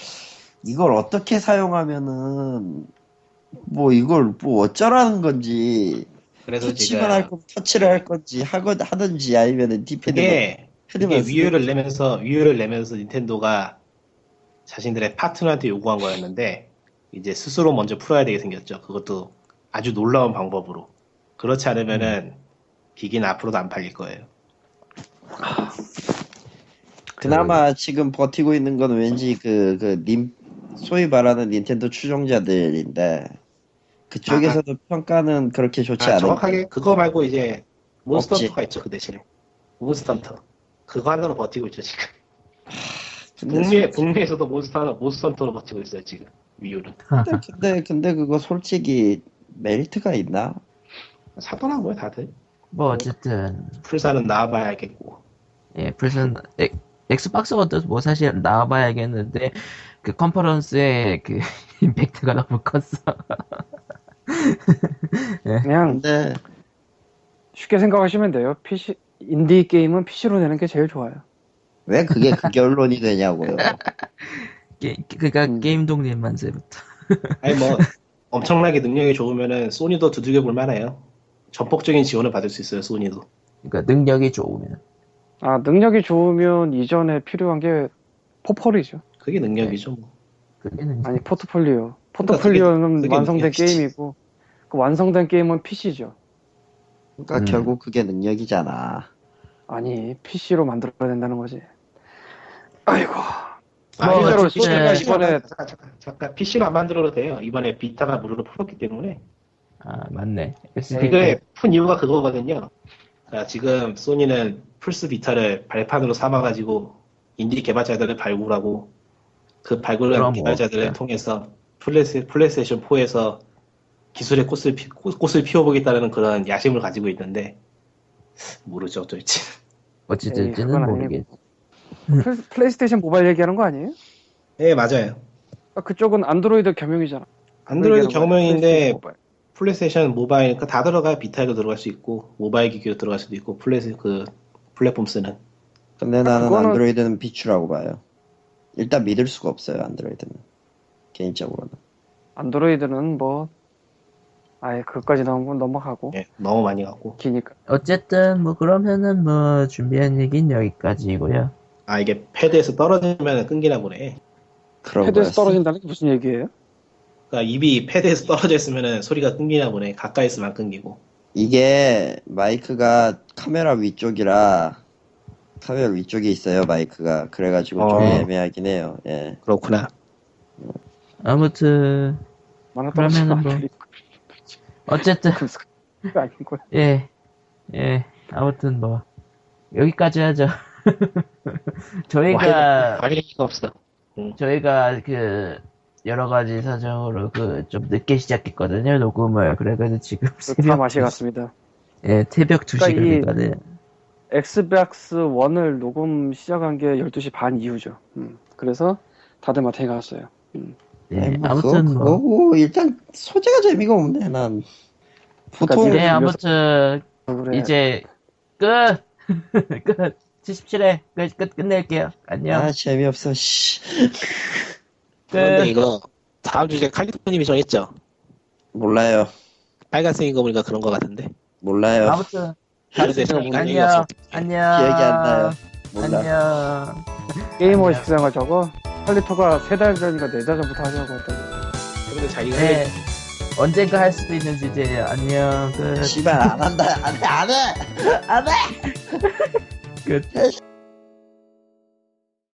이걸 어떻게 사용하면은 뭐 이걸 뭐 어쩌라는 건지 그래서 터치만 할 거면 터치를 할 건지 하거 하든지 아니면은 이게 쓰든지. 위유를 내면서 위유를 내면서 닌텐도가 자신들의 파트너한테 요구한 거였는데 이제 스스로 먼저 풀어야 되게 생겼죠. 그것도 아주 놀라운 방법으로. 그렇지 않으면은 기기는 앞으로도 안 팔릴 거예요. 그나마 지금 버티고 있는 건 왠지 그, 그, 님, 소위 말하는 닌텐도 추종자들인데, 그쪽에서도 평가는 그렇게 좋지 아, 않은 정확하게 그거 말고 이제 몬스터 없지. Hunter가 있죠 그 대신에. Monster Hunter. 그거 하나로 버티고 있죠 지금. 북미 북미에서도 몬스터 하나 Monster Hunter로 버티고 있어요 지금 Wii U는. 근데, 근데, 근데 그거 솔직히 메리트가 있나? 사더라고요 다들. 뭐 어쨌든. 플사는 나와봐야 알겠고. 예, 플슨 엑- Xbox가 뭐 사실 나와봐야겠는데 그 컨퍼런스의 그 임팩트가 너무 컸어. 그냥 근데, 쉽게 생각하시면 돼요. PC 인디 게임은 PC로 내는 게 제일 좋아요. 왜 그게 그 결론이 되냐고요. 게, 그니까 음. 게임 독립 만세부터. 아니 뭐 엄청나게 능력이 좋으면은 소니도 두들겨 볼 만해요 전폭적인 지원을 받을 수 있어요 소니도 그러니까 능력이 좋으면. 아 능력이 좋으면 이전에 필요한 게 포펄이죠. 그게 능력이죠 뭐. 그게 능 아니 포트폴리오. 그러니까 포트폴리오는 그게- 그게 완성된 능력이지. 게임이고 그 완성된 게임은 PC죠. 그러니까 음. 결국 그게 능력이잖아. 아니 PC로 만들어야 된다는 거지. 아이고. 아니, 실제로 PC로 소니가 이번에 안- 잠깐, 잠깐, 잠깐 PC로 안 만들어도 돼요 이번에 비타가 무료로 풀었기 때문에 아 맞네. 이거에 푼 이유가 그거거든요. 자, 지금 소니는 플스 비타를 발판으로 삼아가지고 인디 개발자들을 발굴하고 그 발굴한 그럼 개발자들을 뭐, 통해서 플레이스, 플레이스테이션 4에서 기술의 꽃을, 피, 꽃- 꽃을 피워보겠다는 그런 야심을 가지고 있는데 모르죠 어떨지. 어찌 에이, 될지는 그건 모르겠. 플레이- PlayStation Mobile 얘기하는 거 아니에요? 네 맞아요. 아, 그쪽은 안드로이드 겸용이잖아. 안드로이드 거야, 겸용인데 PlayStation Mobile. PlayStation Mobile 그러니까 다 들어가야 Vita에도 들어갈 수 있고 모바일 기기로 들어갈 수도 있고 플레이 그 플랫폼 쓰는 근데 나는 그거는- 안드로이드는 비추라고 봐요. 일단 믿을 수가 없어요, 안드로이드는. 개인적으로는. 안드로이드는 뭐 아예 그것까지 나오면 넘어가고 예, 너무 많이 갖고 기니까 어쨌든 뭐 그러면은 뭐 준비한 얘기는 여기까지고요. 아 이게 패드에서 떨어지면 끊기나 보네. 패드에서 거였어. 떨어진다는 게 무슨 얘기예요? 그러니까 입이 패드에서 떨어져 있으면 소리가 끊기나 보네. 가까이 있으면 안 끊기고. 이게 마이크가 카메라 위쪽이라 카메라 위쪽에 있어요 마이크가 그래가지고 좀 어. 애매하긴 해요 예 그렇구나. 아무튼 그러면은 떨어지면 뭐- 어쨌든 아닌 거야. 예, 예, 아무튼 뭐, 여기까지 하죠. 저희가, 할 얘기가 없어. 저희가 그, 여러 가지 사정으로 그, 좀 늦게 시작했거든요, 녹음을. 그래가지고 지금 다 새벽, 맛이 갔습니다. 예, 새벽 2시가 그러니까 이- 되거든요. 엑스박스 1을 녹음 시작한 게 12시 반 이후죠. 음, 그래서 다들 마트에 갔어요. 음. 예, 아니, 뭐 아무튼 그거, 뭐, 그거고 일단 소재가 재미가 없네 난 보통 그러니까 예, 아무튼, 그래. 이제, 끝! 끝! 77회, 끝, 끝, 끝낼게요. 안녕. 아 재미없어 씨 그런데 끝. 이거 다음 주제 칼리토님이 정했죠. 몰라요 빨간색인 거 보니까 그런 거 같은데. 몰라요 아무튼, 다른 데서 얘기가 안녕. 없어. 안녕. 기억이 안 나요 몰라 안녕. 게이머 식상을 저거 칼리토가 세 달 전인가 네 달 전부터 하려고 했다고. 근데 자기가 네. 언젠가 할 수도 있는 주제예요. 안녕. 끝. 씨발 안 한다 안해 안해 안해 끝. 해